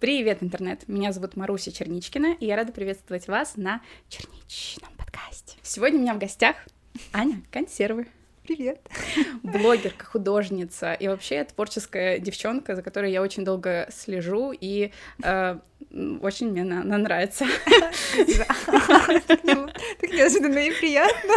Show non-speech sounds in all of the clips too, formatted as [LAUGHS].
Привет, интернет! Меня зовут Маруся Черничкина, и я рада приветствовать вас на Черничном подкасте. Сегодня у меня в гостях Аня Консервы. Привет. Блогерка, художница и вообще творческая девчонка, за которой я очень долго слежу, и э, очень мне она, она нравится. Так неожиданно и приятно.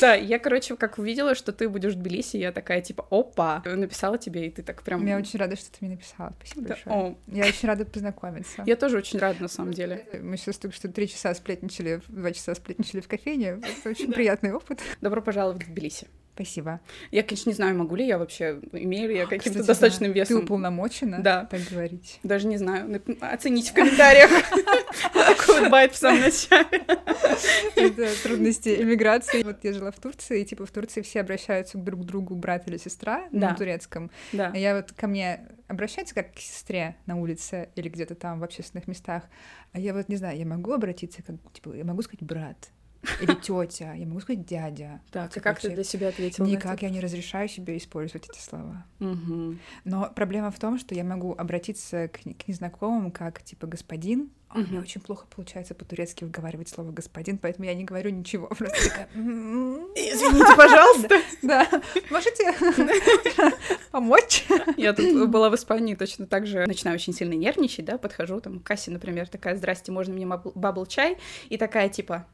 Да, я, короче, как увидела, что ты будешь в Тбилиси, я такая, типа, опа, написала тебе, и ты так прям... Я очень рада, что ты мне написала. Спасибо большое. Я очень рада познакомиться. Я тоже очень рада, на самом деле. Мы сейчас только что три часа сплетничали, два часа сплетничали в кофейне. Это очень приятный опыт. Добро пожаловать в Тбилиси. Спасибо. Я, конечно, не знаю, могу ли я вообще, имею ли я каким-то достаточным весом. Ты уполномочена да. так говорить? Даже не знаю. Оцените в комментариях. Такой байт в самом начале. Это трудности эмиграции. Вот я жила в Турции, и типа в Турции все обращаются друг к другу брат или сестра на турецком. Да. Я вот ко мне обращаются как к сестре на улице или где-то там в общественных местах. А я вот не знаю, я могу обратиться как, типа, я могу сказать брат, или тетя, я могу сказать дядя. Так, и как ты для себя ответила? Никак, я не разрешаю себе использовать эти слова. Но проблема в том, что я могу обратиться к, к незнакомым как типа господин. А у меня очень плохо получается по-турецки выговаривать слово господин, поэтому я не говорю ничего. [LAUGHS] Просто такая... Извините, пожалуйста. [LAUGHS] Да. Можете [LAUGHS] помочь? Я тут была в Испании точно так же. Начинаю очень сильно нервничать, да, подхожу там к кассе, например, такая, здрасте, можно мне бабл чай? И такая, типа,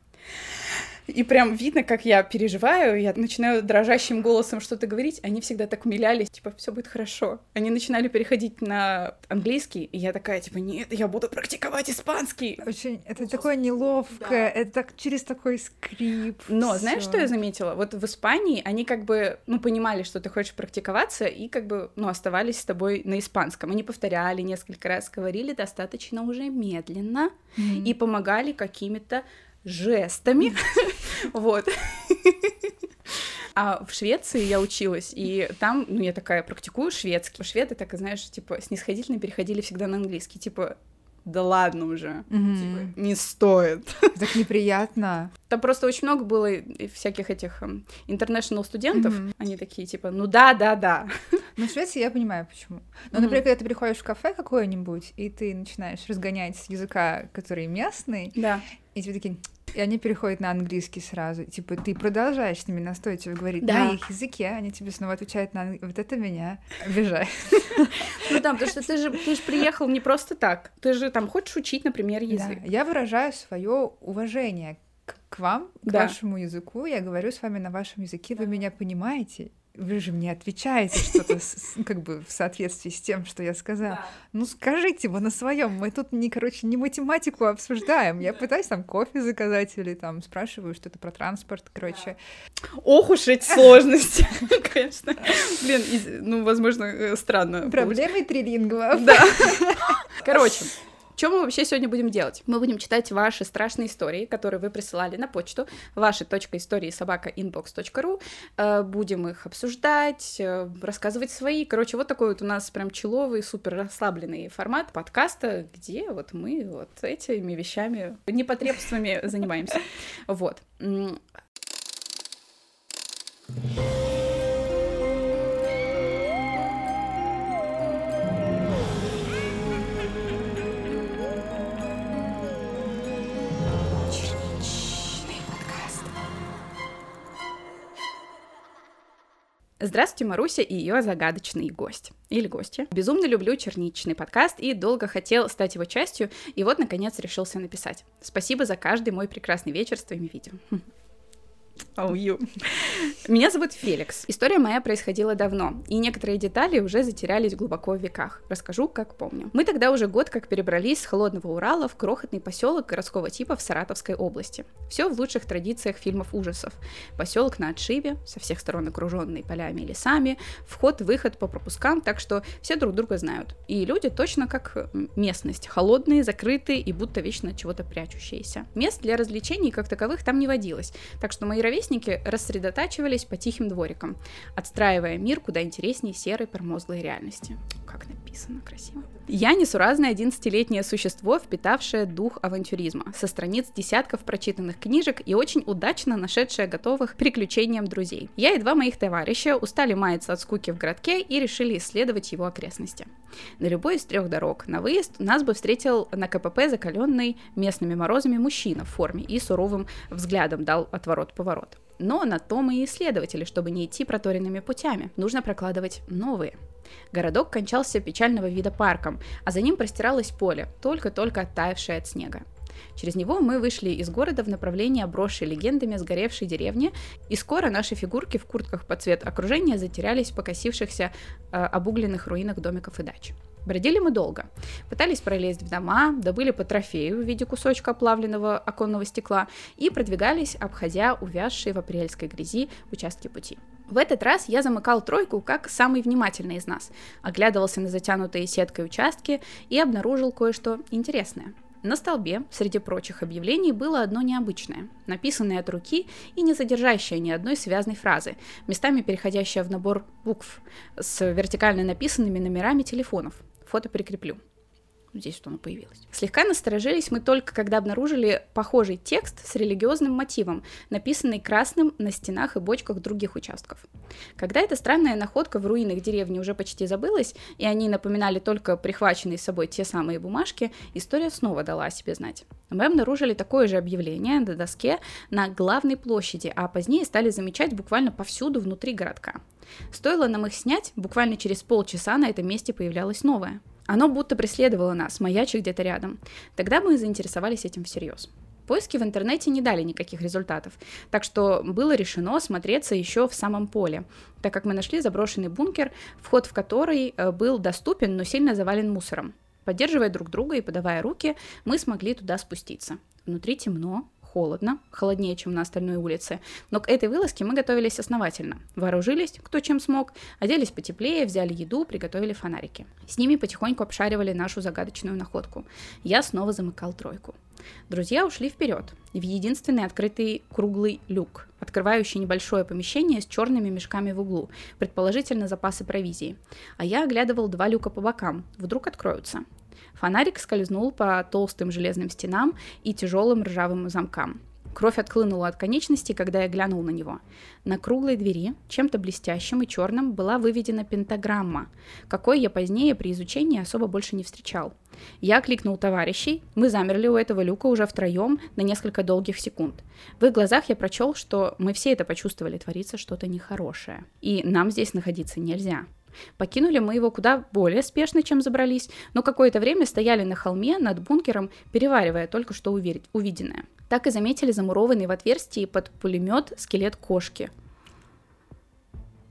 и прям видно, как я переживаю, я начинаю дрожащим голосом что-то говорить, они всегда так умилялись, типа, все будет хорошо. Они начинали переходить на английский, и я такая, типа, нет, я буду практиковать испанский. Очень, это такое неловкое, да. это так, через такой скрип. Но всё. знаешь, что я заметила? Вот в Испании они как бы, ну, понимали, что ты хочешь практиковаться, и как бы, ну, оставались с тобой на испанском. Они повторяли несколько раз, говорили достаточно уже медленно, mm-hmm. и помогали какими-то жестами. [LAUGHS] Вот. [LAUGHS] А в Швеции я училась, и там, ну, я такая практикую шведский. Шведы, так, знаешь, типа, снисходительно переходили всегда на английский. Типа, да ладно уже, mm-hmm. типа, не стоит. [LAUGHS] Так неприятно. Там просто очень много было всяких этих international эм, студентов, mm-hmm. они такие, типа, ну да, да, да. Ну, в Швеции я понимаю, почему. Но, mm-hmm. например, когда ты приходишь в кафе какое-нибудь, и ты начинаешь разгонять с языка, который местный, да. и тебе такие, и они переходят на английский сразу. Типа, ты продолжаешь с ними настойчиво говорить да. на их языке, они тебе снова отвечают на вот это меня обижает. [LAUGHS] Ну да, потому что ты же, ты же приехал не просто так. Ты же там хочешь учить, например, язык. Да. Я выражаю свое уважение к, к вам, к да. вашему языку. Я говорю с вами на вашем языке, вы меня понимаете вы же мне отвечаете что-то как бы в соответствии с тем, что я сказала. Да. Ну скажите вы на своем. Мы тут не, короче, не математику обсуждаем. Я пытаюсь там кофе заказать или там спрашиваю что-то про транспорт, короче. Ох уж эти [LAUGHS] сложности, [LAUGHS] конечно. Блин, ну, возможно, э, странно. Проблемы трилингвов. Да. [LAUGHS] Короче, что мы вообще сегодня будем делать? Мы будем читать ваши страшные истории, которые вы присылали на почту ваши .истории собака inbox.ru. Э, будем их обсуждать, э, рассказывать свои. Короче, вот такой вот у нас прям человый, супер расслабленный формат подкаста, где вот мы вот этими вещами, непотребствами занимаемся. Вот. Здравствуйте, Маруся и ее загадочный гость. Или гостья. Безумно люблю черничный подкаст и долго хотел стать его частью, и вот, наконец, решился написать. Спасибо за каждый мой прекрасный вечер с твоими видео. Oh, you. Меня зовут Феликс. История моя происходила давно, и некоторые детали уже затерялись глубоко в веках. Расскажу, как помню. Мы тогда уже год как перебрались с холодного Урала в крохотный поселок городского типа в Саратовской области. Все в лучших традициях фильмов ужасов. Поселок на отшибе, со всех сторон окруженный полями и лесами, вход-выход по пропускам, так что все друг друга знают. И люди точно как местность, холодные, закрытые и будто вечно чего-то прячущиеся. Мест для развлечений как таковых там не водилось, так что мои ровесники рассредотачивались по тихим дворикам, отстраивая мир куда интереснее серой промозглой реальности. Как написано написано красиво. Я несуразное 11-летнее существо, впитавшее дух авантюризма, со страниц десятков прочитанных книжек и очень удачно нашедшее готовых приключениям друзей. Я и два моих товарища устали маяться от скуки в городке и решили исследовать его окрестности. На любой из трех дорог на выезд нас бы встретил на КПП закаленный местными морозами мужчина в форме и суровым взглядом дал отворот-поворот. Но на то мы и исследователи, чтобы не идти проторенными путями. Нужно прокладывать новые. Городок кончался печального вида парком, а за ним простиралось поле, только-только оттаившее от снега. Через него мы вышли из города в направлении обросшей легендами сгоревшей деревни, и скоро наши фигурки в куртках под цвет окружения затерялись в покосившихся э, обугленных руинах домиков и дач. Бродили мы долго. Пытались пролезть в дома, добыли по трофею в виде кусочка оплавленного оконного стекла и продвигались, обходя увязшие в апрельской грязи участки пути. В этот раз я замыкал тройку как самый внимательный из нас, оглядывался на затянутые сеткой участки и обнаружил кое-что интересное. На столбе, среди прочих объявлений, было одно необычное, написанное от руки и не содержащее ни одной связной фразы, местами переходящее в набор букв с вертикально написанными номерами телефонов. Фото прикреплю. Здесь вот оно появилось. Слегка насторожились мы только, когда обнаружили похожий текст с религиозным мотивом, написанный красным на стенах и бочках других участков. Когда эта странная находка в руинах деревни уже почти забылась, и они напоминали только прихваченные с собой те самые бумажки, история снова дала о себе знать. Мы обнаружили такое же объявление на доске на главной площади, а позднее стали замечать буквально повсюду внутри городка. Стоило нам их снять, буквально через полчаса на этом месте появлялось новое – оно будто преследовало нас, маячи где-то рядом. Тогда мы заинтересовались этим всерьез. Поиски в интернете не дали никаких результатов, так что было решено смотреться еще в самом поле, так как мы нашли заброшенный бункер, вход в который э, был доступен, но сильно завален мусором. Поддерживая друг друга и подавая руки, мы смогли туда спуститься. Внутри темно, холодно, холоднее, чем на остальной улице, но к этой вылазке мы готовились основательно. Вооружились, кто чем смог, оделись потеплее, взяли еду, приготовили фонарики. С ними потихоньку обшаривали нашу загадочную находку. Я снова замыкал тройку. Друзья ушли вперед, в единственный открытый круглый люк, открывающий небольшое помещение с черными мешками в углу, предположительно запасы провизии. А я оглядывал два люка по бокам, вдруг откроются. Фонарик скользнул по толстым железным стенам и тяжелым ржавым замкам. Кровь отхлынула от конечности, когда я глянул на него. На круглой двери, чем-то блестящим и черным, была выведена пентаграмма, какой я позднее при изучении особо больше не встречал. Я кликнул товарищей, мы замерли у этого люка уже втроем на несколько долгих секунд. В их глазах я прочел, что мы все это почувствовали, творится что-то нехорошее. И нам здесь находиться нельзя. Покинули мы его куда более спешно, чем забрались, но какое-то время стояли на холме над бункером, переваривая только что увиденное. Так и заметили замурованный в отверстии под пулемет скелет кошки –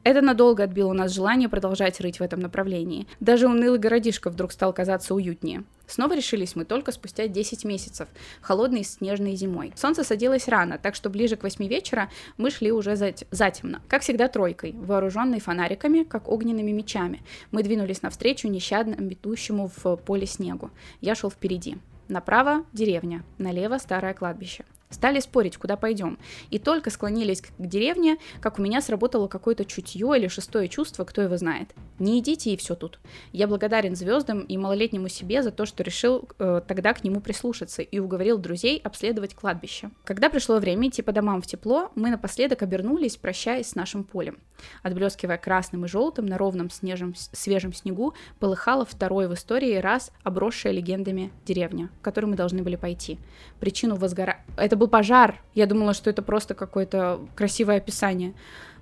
это надолго отбило у нас желание продолжать рыть в этом направлении. Даже унылый городишко вдруг стал казаться уютнее. Снова решились мы только спустя 10 месяцев, холодной снежной зимой. Солнце садилось рано, так что ближе к 8 вечера мы шли уже зат... затемно. Как всегда тройкой, вооруженной фонариками, как огненными мечами. Мы двинулись навстречу нещадно бедущему в поле снегу. Я шел впереди. Направо – деревня, налево – старое кладбище. Стали спорить, куда пойдем. И только склонились к деревне, как у меня сработало какое-то чутье или шестое чувство, кто его знает. Не идите и все тут. Я благодарен звездам и малолетнему себе за то, что решил э, тогда к нему прислушаться и уговорил друзей обследовать кладбище. Когда пришло время идти по домам в тепло, мы напоследок обернулись, прощаясь с нашим полем. Отблескивая красным и желтым на ровном снежем, свежем снегу, полыхала второй в истории раз обросшая легендами деревня, в которую мы должны были пойти. Причину возгора... Это был пожар. Я думала, что это просто какое-то красивое описание.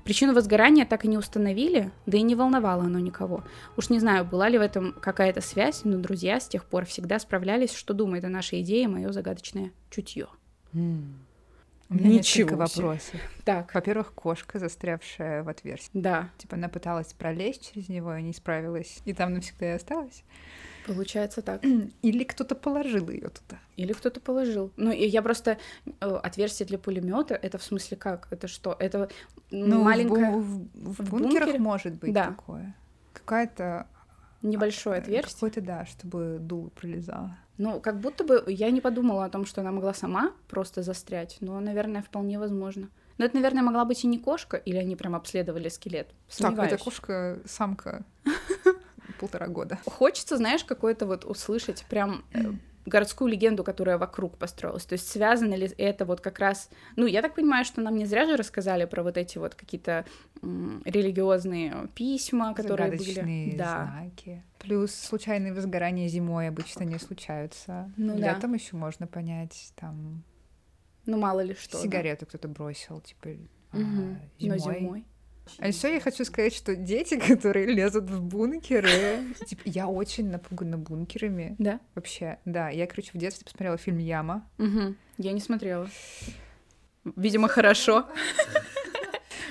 Причину возгорания так и не установили, да и не волновало оно никого. Уж не знаю, была ли в этом какая-то связь, но друзья с тех пор всегда справлялись, что думает о нашей идее мое загадочное чутье. Mm. У меня Ничего несколько вопросов. Так. Во-первых, кошка, застрявшая в отверстии. Да. Типа она пыталась пролезть через него и не справилась, и там навсегда и осталась. Получается так. Или кто-то положил ее туда. Или кто-то положил. Ну, и я просто э, отверстие для пулемета. Это в смысле как? Это что? Это ну, маленькое. В, в, в, в бункерах бункере? может быть да. такое. Какая-то небольшое а, отверстие. Какое-то да, чтобы дуло пролезало. Ну, как будто бы я не подумала о том, что она могла сама просто застрять, но, наверное, вполне возможно. Но это, наверное, могла быть и не кошка, или они прям обследовали скелет. Так, это кошка самка [LAUGHS] полтора года. Хочется, знаешь, какой-то вот услышать прям э, городскую легенду, которая вокруг построилась. То есть связано ли это вот как раз... Ну, я так понимаю, что нам не зря же рассказали про вот эти вот какие-то религиозные письма, которые были... Да. знаки. Плюс случайные возгорания зимой обычно не случаются. Ну, Летом да. еще можно понять, там... Ну, мало ли что. Сигарету да. кто-то бросил, типа, угу. а, зимой. Но зимой. А еще я хочу сказать, что дети, [LAUGHS] которые лезут в бункеры, [LAUGHS] типа, я очень напугана бункерами. Да? Вообще, да. Я, короче, в детстве посмотрела фильм «Яма». Угу. Я не смотрела. Видимо, хорошо. [LAUGHS]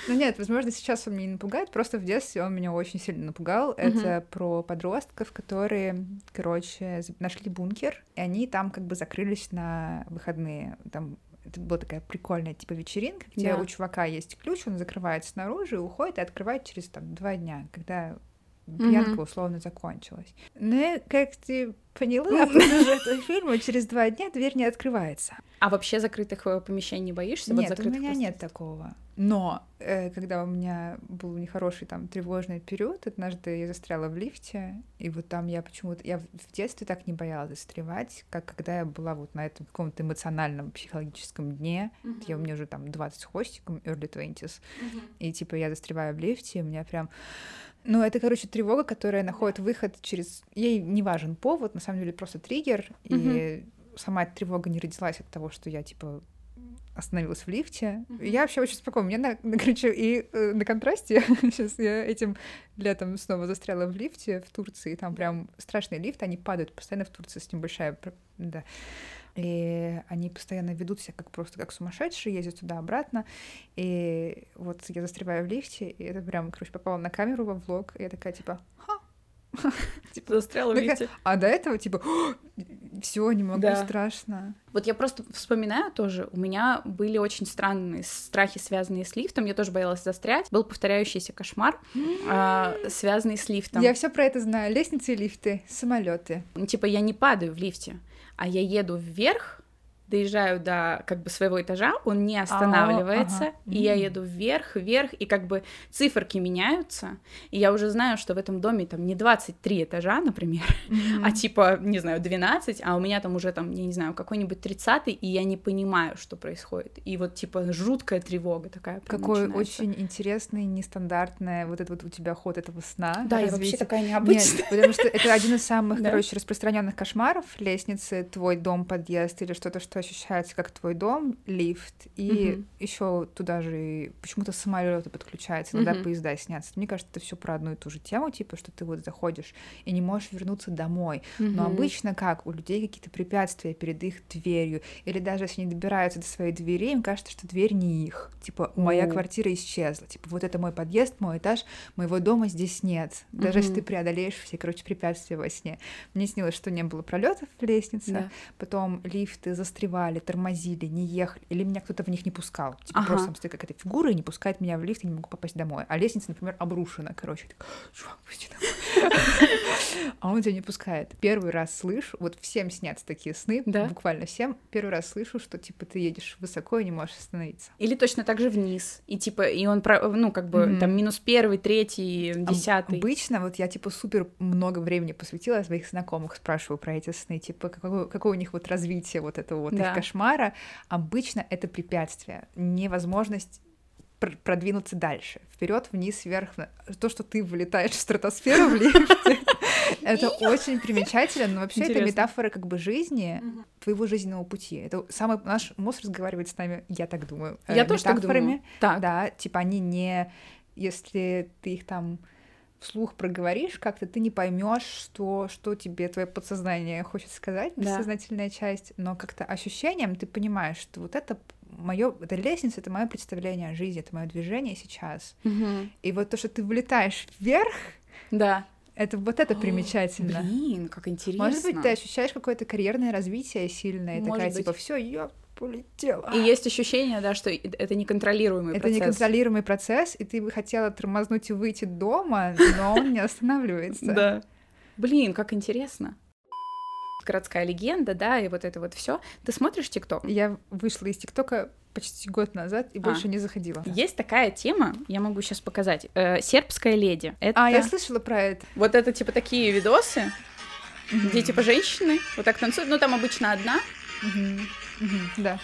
Ну нет, возможно, сейчас он меня не напугает, просто в детстве он меня очень сильно напугал. Это про подростков, которые, короче, нашли бункер, и они там как бы закрылись на выходные. Там это была такая прикольная типа вечеринка, где да. у чувака есть ключ, он закрывается снаружи, уходит и открывает через там два дня, когда пьянка mm-hmm. условно закончилась. Но как ты поняла по сюжету фильма, через два дня дверь не открывается. А вообще закрытых э, помещений не боишься? Нет, вот у меня нет такого. Но э, когда у меня был нехороший там тревожный период, однажды я застряла в лифте, и вот там я почему-то... Я в детстве так не боялась застревать, как когда я была вот на этом каком-то эмоциональном психологическом дне. Uh-huh. Я, у меня уже там 20 с хвостиком, early 20s, uh-huh. и типа я застреваю в лифте, и у меня прям ну, это, короче, тревога, которая находит выход через... Ей не важен повод, на самом деле просто триггер, mm-hmm. и сама эта тревога не родилась от того, что я, типа, остановилась в лифте. Mm-hmm. Я вообще очень спокойна. Мне, на, на, короче, и э, на контрасте [LAUGHS] сейчас я этим летом снова застряла в лифте в Турции. Там прям страшный лифт, они падают постоянно в Турции с небольшая... Да. И они постоянно ведут себя как просто как сумасшедшие, ездят туда-обратно. И вот я застреваю в лифте, и это прям, короче, попало на камеру во влог, и я такая, типа, ха, [LAUGHS] типа застряла в лифте. А до этого, типа, все, не могу, страшно. Вот я просто вспоминаю тоже, у меня были очень странные страхи, связанные с лифтом, я тоже боялась застрять. Был повторяющийся кошмар, а, связанный с лифтом. Я все про это знаю. Лестницы и лифты, самолеты. Типа, я не падаю в лифте, а я еду вверх, доезжаю до как бы своего этажа, он не останавливается, ага. и я еду вверх, вверх, и как бы циферки меняются, и я уже знаю, что в этом доме там не 23 этажа, например, mm-hmm. а типа, не знаю, 12, а у меня там уже там, я не знаю, какой-нибудь 30 и я не понимаю, что происходит. И вот типа жуткая тревога такая. Какой начинается. очень интересный, нестандартный вот этот вот у тебя ход этого сна. Да, я вообще такая необычная. Нет, потому что это один из самых, [LAUGHS] короче, распространенных кошмаров, лестницы, твой дом, подъезд или что-то, что ощущается как твой дом, лифт, и угу. еще туда же почему-то самолеты подключаются, иногда угу. поезда снятся. Мне кажется, это все про одну и ту же тему, типа, что ты вот заходишь и не можешь вернуться домой. Угу. Но обычно как? У людей какие-то препятствия перед их дверью, или даже если они добираются до своей двери, им кажется, что дверь не их. Типа, моя квартира исчезла. Типа, вот это мой подъезд, мой этаж, моего дома здесь нет. Даже угу. если ты преодолеешь все, короче, препятствия во сне. Мне снилось, что не было пролетов в лестнице, да. потом лифты застревали застревали, тормозили, не ехали, или меня кто-то в них не пускал. Типа ага. просто там стоит какая-то фигура и не пускает меня в лифт, и не могу попасть домой. А лестница, например, обрушена, короче. Так, Чувак, пусти. А он тебя не пускает. Первый раз слышу, вот всем снятся такие сны, буквально всем. Первый раз слышу, что типа ты едешь высоко и не можешь остановиться. Или точно так же вниз. И типа, и он, ну, как бы, там минус первый, третий, десятый. Обычно вот я типа супер много времени посвятила своих знакомых, спрашиваю про эти сны, типа, какое у них вот развитие вот этого вот да. их кошмара, обычно это препятствие, невозможность продвинуться дальше. Вперед, вниз, вверх. То, что ты вылетаешь в стратосферу в лифте, [LAUGHS] это очень примечательно, но вообще это метафора как бы жизни, твоего жизненного пути. Это самый наш мозг разговаривает с нами, я так думаю. Я тоже так думаю. Да, типа они не, если ты их там вслух проговоришь, как-то ты не поймешь, что, что тебе твое подсознание хочет сказать, бессознательная да. часть, но как-то ощущением ты понимаешь, что вот это мое, эта лестница, это мое представление о жизни, это мое движение сейчас. Угу. И вот то, что ты вылетаешь вверх, да. Это вот это О, примечательно. Блин, как интересно. Может быть, ты ощущаешь какое-то карьерное развитие сильное, и такая быть. типа, все, я полетела. И есть ощущение, да, что это неконтролируемый это процесс. Это неконтролируемый процесс, и ты бы хотела тормознуть и выйти дома, но он не останавливается. Да. Блин, как интересно городская легенда, да, и вот это вот все. Ты смотришь ТикТок? Я вышла из ТикТока почти год назад и а. больше не заходила. Есть такая тема, я могу сейчас показать. Э, сербская леди. Это... А, я слышала про это. Вот это типа такие видосы, mm-hmm. где типа женщины вот так танцуют. Ну, там обычно одна. Mm-hmm. Да.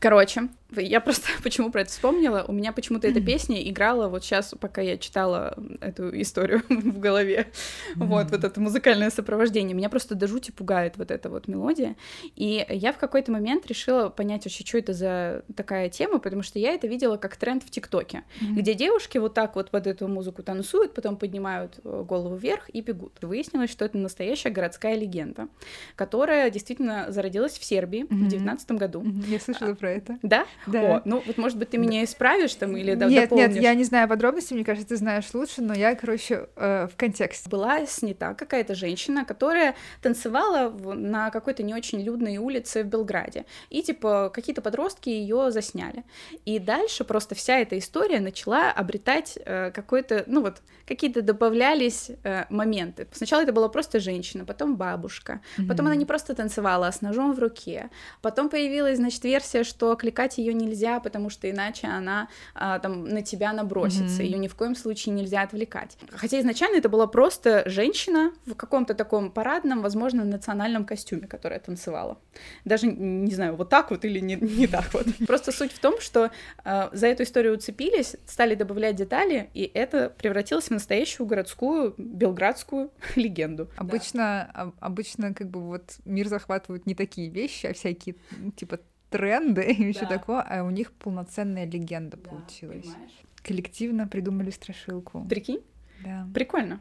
Короче, я просто [LAUGHS] почему про это вспомнила. У меня почему-то эта песня играла вот сейчас, пока я читала эту историю [LAUGHS] в голове. Mm-hmm. Вот, вот это музыкальное сопровождение. Меня просто до жути пугает вот эта вот мелодия. И я в какой-то момент решила понять вообще, что это за такая тема, потому что я это видела как тренд в ТикТоке, mm-hmm. где девушки вот так вот под эту музыку танцуют, потом поднимают э, голову вверх и бегут. Выяснилось, что это настоящая городская легенда, которая действительно зародилась в Сербии mm-hmm. в девятнадцатом году. Mm-hmm. Я слышала про это. Да? Да. О, ну вот, может быть, ты меня исправишь там или да, Нет, дополнишь. нет, я не знаю подробностей, мне кажется, ты знаешь лучше, но я, короче, э, в контексте. Была снята какая-то женщина, которая танцевала в, на какой-то не очень людной улице в Белграде, и, типа, какие-то подростки ее засняли. И дальше просто вся эта история начала обретать э, какой-то, ну вот, какие-то добавлялись э, моменты. Сначала это была просто женщина, потом бабушка, mm-hmm. потом она не просто танцевала, а с ножом в руке. Потом появилась, значит, версия, что кликать ее нельзя, потому что иначе она а, там на тебя набросится. Mm-hmm. Ее ни в коем случае нельзя отвлекать. Хотя изначально это была просто женщина в каком-то таком парадном, возможно, национальном костюме, которая танцевала. Даже не знаю, вот так вот или не, не так вот. [LAUGHS] Просто суть в том, что а, за эту историю уцепились, стали добавлять детали, и это превратилось в настоящую городскую белградскую [LAUGHS] легенду. Обычно, да. обычно как бы вот мир захватывают не такие вещи, а всякие типа тренды и да. все такое, а у них полноценная легенда да, получилась. Понимаешь? Коллективно придумали страшилку. Прикинь? Да. Прикольно.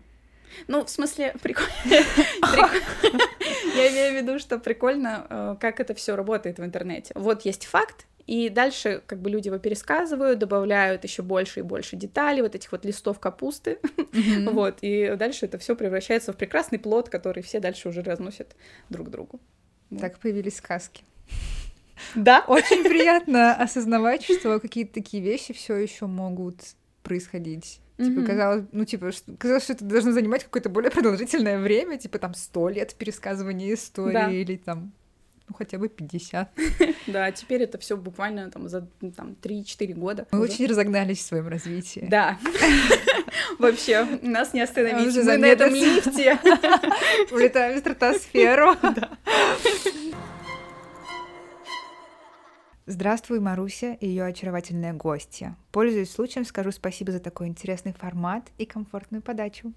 Ну, в смысле, [LAUGHS] прикольно. [LAUGHS] Я имею в виду, что прикольно, э, как это все работает в интернете. Вот есть факт, и дальше как бы люди его пересказывают, добавляют еще больше и больше деталей, вот этих вот листов капусты, mm-hmm. [LAUGHS] вот, и дальше это все превращается в прекрасный плод, который все дальше уже разносят друг другу. Так появились сказки. Да. [LAUGHS] Очень приятно осознавать, что какие-то такие вещи все еще могут происходить. Типа, казалось, ну, типа, что, казалось, что это должно занимать какое-то более продолжительное время, типа, там, сто лет пересказывания истории да. или там ну, хотя бы 50. [LAUGHS] Да, теперь это все буквально там за там, 3-4 года. Мы очень разогнались в своем развитии. Да. [LAUGHS] Вообще, нас не остановить. Мы на этом лифте. Улетаем в стратосферу. Здравствуй, Маруся и ее очаровательная гостья. Пользуясь случаем, скажу спасибо за такой интересный формат и комфортную подачу.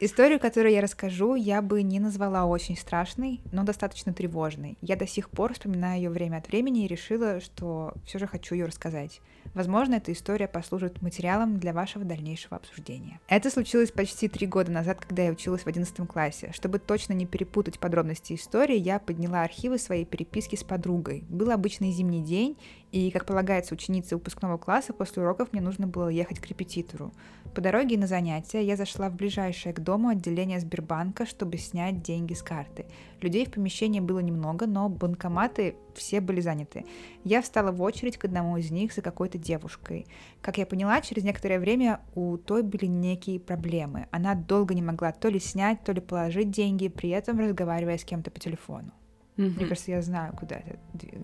Историю, которую я расскажу, я бы не назвала очень страшной, но достаточно тревожной. Я до сих пор вспоминаю ее время от времени и решила, что все же хочу ее рассказать. Возможно, эта история послужит материалом для вашего дальнейшего обсуждения. Это случилось почти три года назад, когда я училась в 11 классе. Чтобы точно не перепутать подробности истории, я подняла архивы своей переписки с подругой. Был обычный зимний день, и, как полагается ученице выпускного класса, после уроков мне нужно было ехать к репетитору. По дороге на занятия я зашла в ближайшее к дому отделение Сбербанка, чтобы снять деньги с карты. Людей в помещении было немного, но банкоматы все были заняты. Я встала в очередь к одному из них за какой-то девушкой. Как я поняла, через некоторое время у той были некие проблемы. Она долго не могла то ли снять, то ли положить деньги, при этом разговаривая с кем-то по телефону. Mm-hmm. Мне кажется, я знаю, куда это.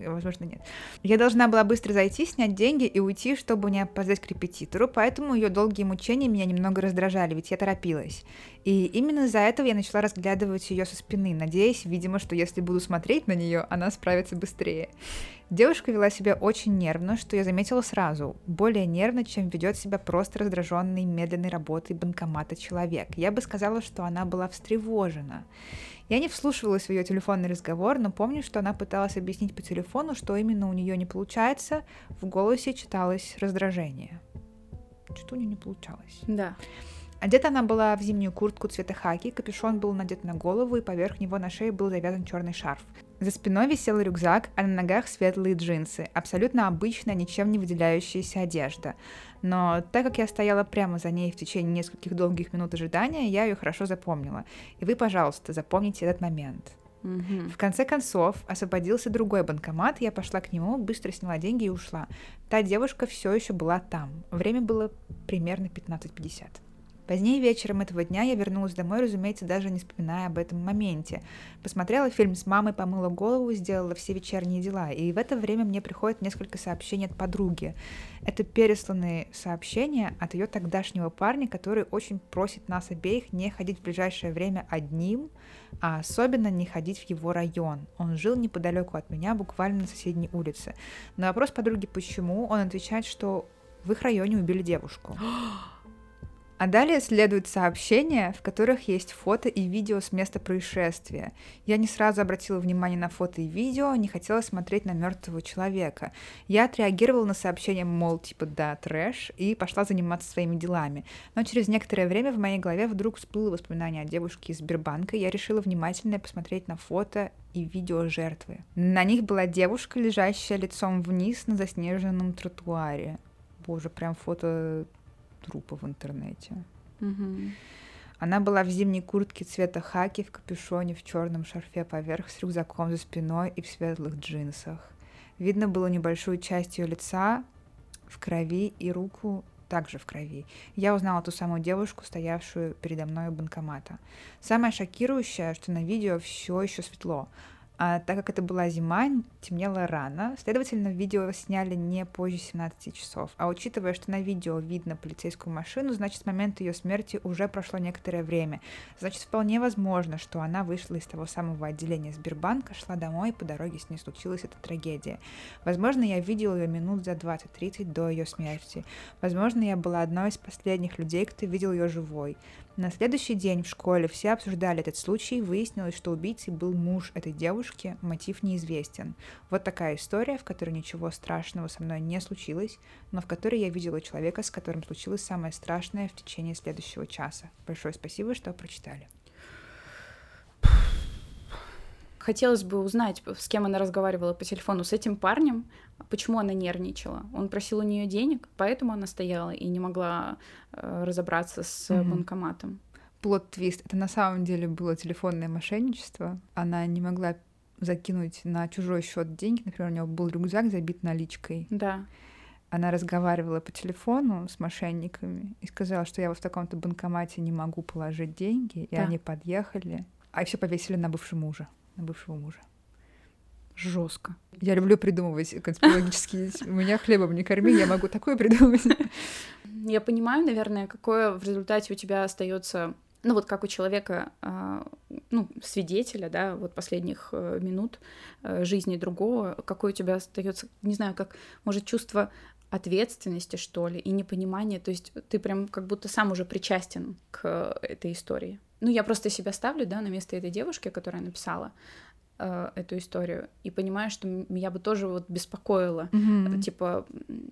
Возможно, нет. Я должна была быстро зайти, снять деньги и уйти, чтобы не опоздать к репетитору, поэтому ее долгие мучения меня немного раздражали, ведь я торопилась. И именно из-за этого я начала разглядывать ее со спины, надеясь, видимо, что если буду смотреть на нее, она справится быстрее. Девушка вела себя очень нервно, что я заметила сразу. Более нервно, чем ведет себя просто раздраженный медленной работой банкомата человек. Я бы сказала, что она была встревожена. Я не вслушивалась в ее телефонный разговор, но помню, что она пыталась объяснить по телефону, что именно у нее не получается. В голосе читалось раздражение. Что у нее не получалось? Да. Одета она была в зимнюю куртку цвета хаки, капюшон был надет на голову, и поверх него на шее был завязан черный шарф. За спиной висел рюкзак, а на ногах светлые джинсы. Абсолютно обычная, ничем не выделяющаяся одежда. Но так как я стояла прямо за ней в течение нескольких долгих минут ожидания, я ее хорошо запомнила. И вы, пожалуйста, запомните этот момент. Угу. В конце концов, освободился другой банкомат, я пошла к нему, быстро сняла деньги и ушла. Та девушка все еще была там. Время было примерно 15.50. Позднее вечером этого дня я вернулась домой, разумеется, даже не вспоминая об этом моменте. Посмотрела фильм с мамой, помыла голову, сделала все вечерние дела. И в это время мне приходит несколько сообщений от подруги. Это пересланные сообщения от ее тогдашнего парня, который очень просит нас обеих не ходить в ближайшее время одним, а особенно не ходить в его район. Он жил неподалеку от меня, буквально на соседней улице. На вопрос подруги, почему, он отвечает, что в их районе убили девушку. [GASPS] [GASPS] А далее следуют сообщения, в которых есть фото и видео с места происшествия. Я не сразу обратила внимание на фото и видео, не хотела смотреть на мертвого человека. Я отреагировала на сообщение, мол, типа, да, трэш, и пошла заниматься своими делами. Но через некоторое время в моей голове вдруг всплыло воспоминание о девушке из Сбербанка, и я решила внимательно посмотреть на фото и видео жертвы. На них была девушка, лежащая лицом вниз на заснеженном тротуаре. Боже, прям фото трупа в интернете. Угу. Она была в зимней куртке цвета хаки, в капюшоне, в черном шарфе поверх, с рюкзаком за спиной и в светлых джинсах. Видно было небольшую часть ее лица в крови и руку также в крови. Я узнала ту самую девушку, стоявшую передо мной у банкомата. Самое шокирующее, что на видео все еще светло. А так как это была зима, темнело рано, следовательно, видео сняли не позже 17 часов. А учитывая, что на видео видно полицейскую машину, значит, с момента ее смерти уже прошло некоторое время. Значит, вполне возможно, что она вышла из того самого отделения Сбербанка, шла домой, и по дороге с ней случилась эта трагедия. Возможно, я видела ее минут за 20-30 до ее смерти. Возможно, я была одной из последних людей, кто видел ее живой. На следующий день в школе все обсуждали этот случай, выяснилось, что убийцей был муж этой девушки, мотив неизвестен. Вот такая история, в которой ничего страшного со мной не случилось, но в которой я видела человека, с которым случилось самое страшное в течение следующего часа. Большое спасибо, что прочитали. Хотелось бы узнать, с кем она разговаривала по телефону, с этим парнем, почему она нервничала. Он просил у нее денег, поэтому она стояла и не могла э, разобраться с mm-hmm. банкоматом. Plot twist. Это на самом деле было телефонное мошенничество. Она не могла закинуть на чужой счет деньги. Например, у нее был рюкзак забит наличкой. Да. Она разговаривала по телефону с мошенниками и сказала, что я в таком-то банкомате не могу положить деньги, и да. они подъехали, а все повесили на бывшего мужа на бывшего мужа. Жестко. Я люблю придумывать конспирологические. [LAUGHS] У меня хлебом не корми, я могу такое придумать. [LAUGHS] Я понимаю, наверное, какое в результате у тебя остается ну вот как у человека, а, ну, свидетеля, да, вот последних э, минут э, жизни другого, какое у тебя остается, не знаю, как, может, чувство ответственности, что ли, и непонимание, то есть ты прям как будто сам уже причастен к этой истории. Ну, я просто себя ставлю, да, на место этой девушки, которая написала э, эту историю, и понимаю, что меня бы тоже вот беспокоило, mm-hmm. типа,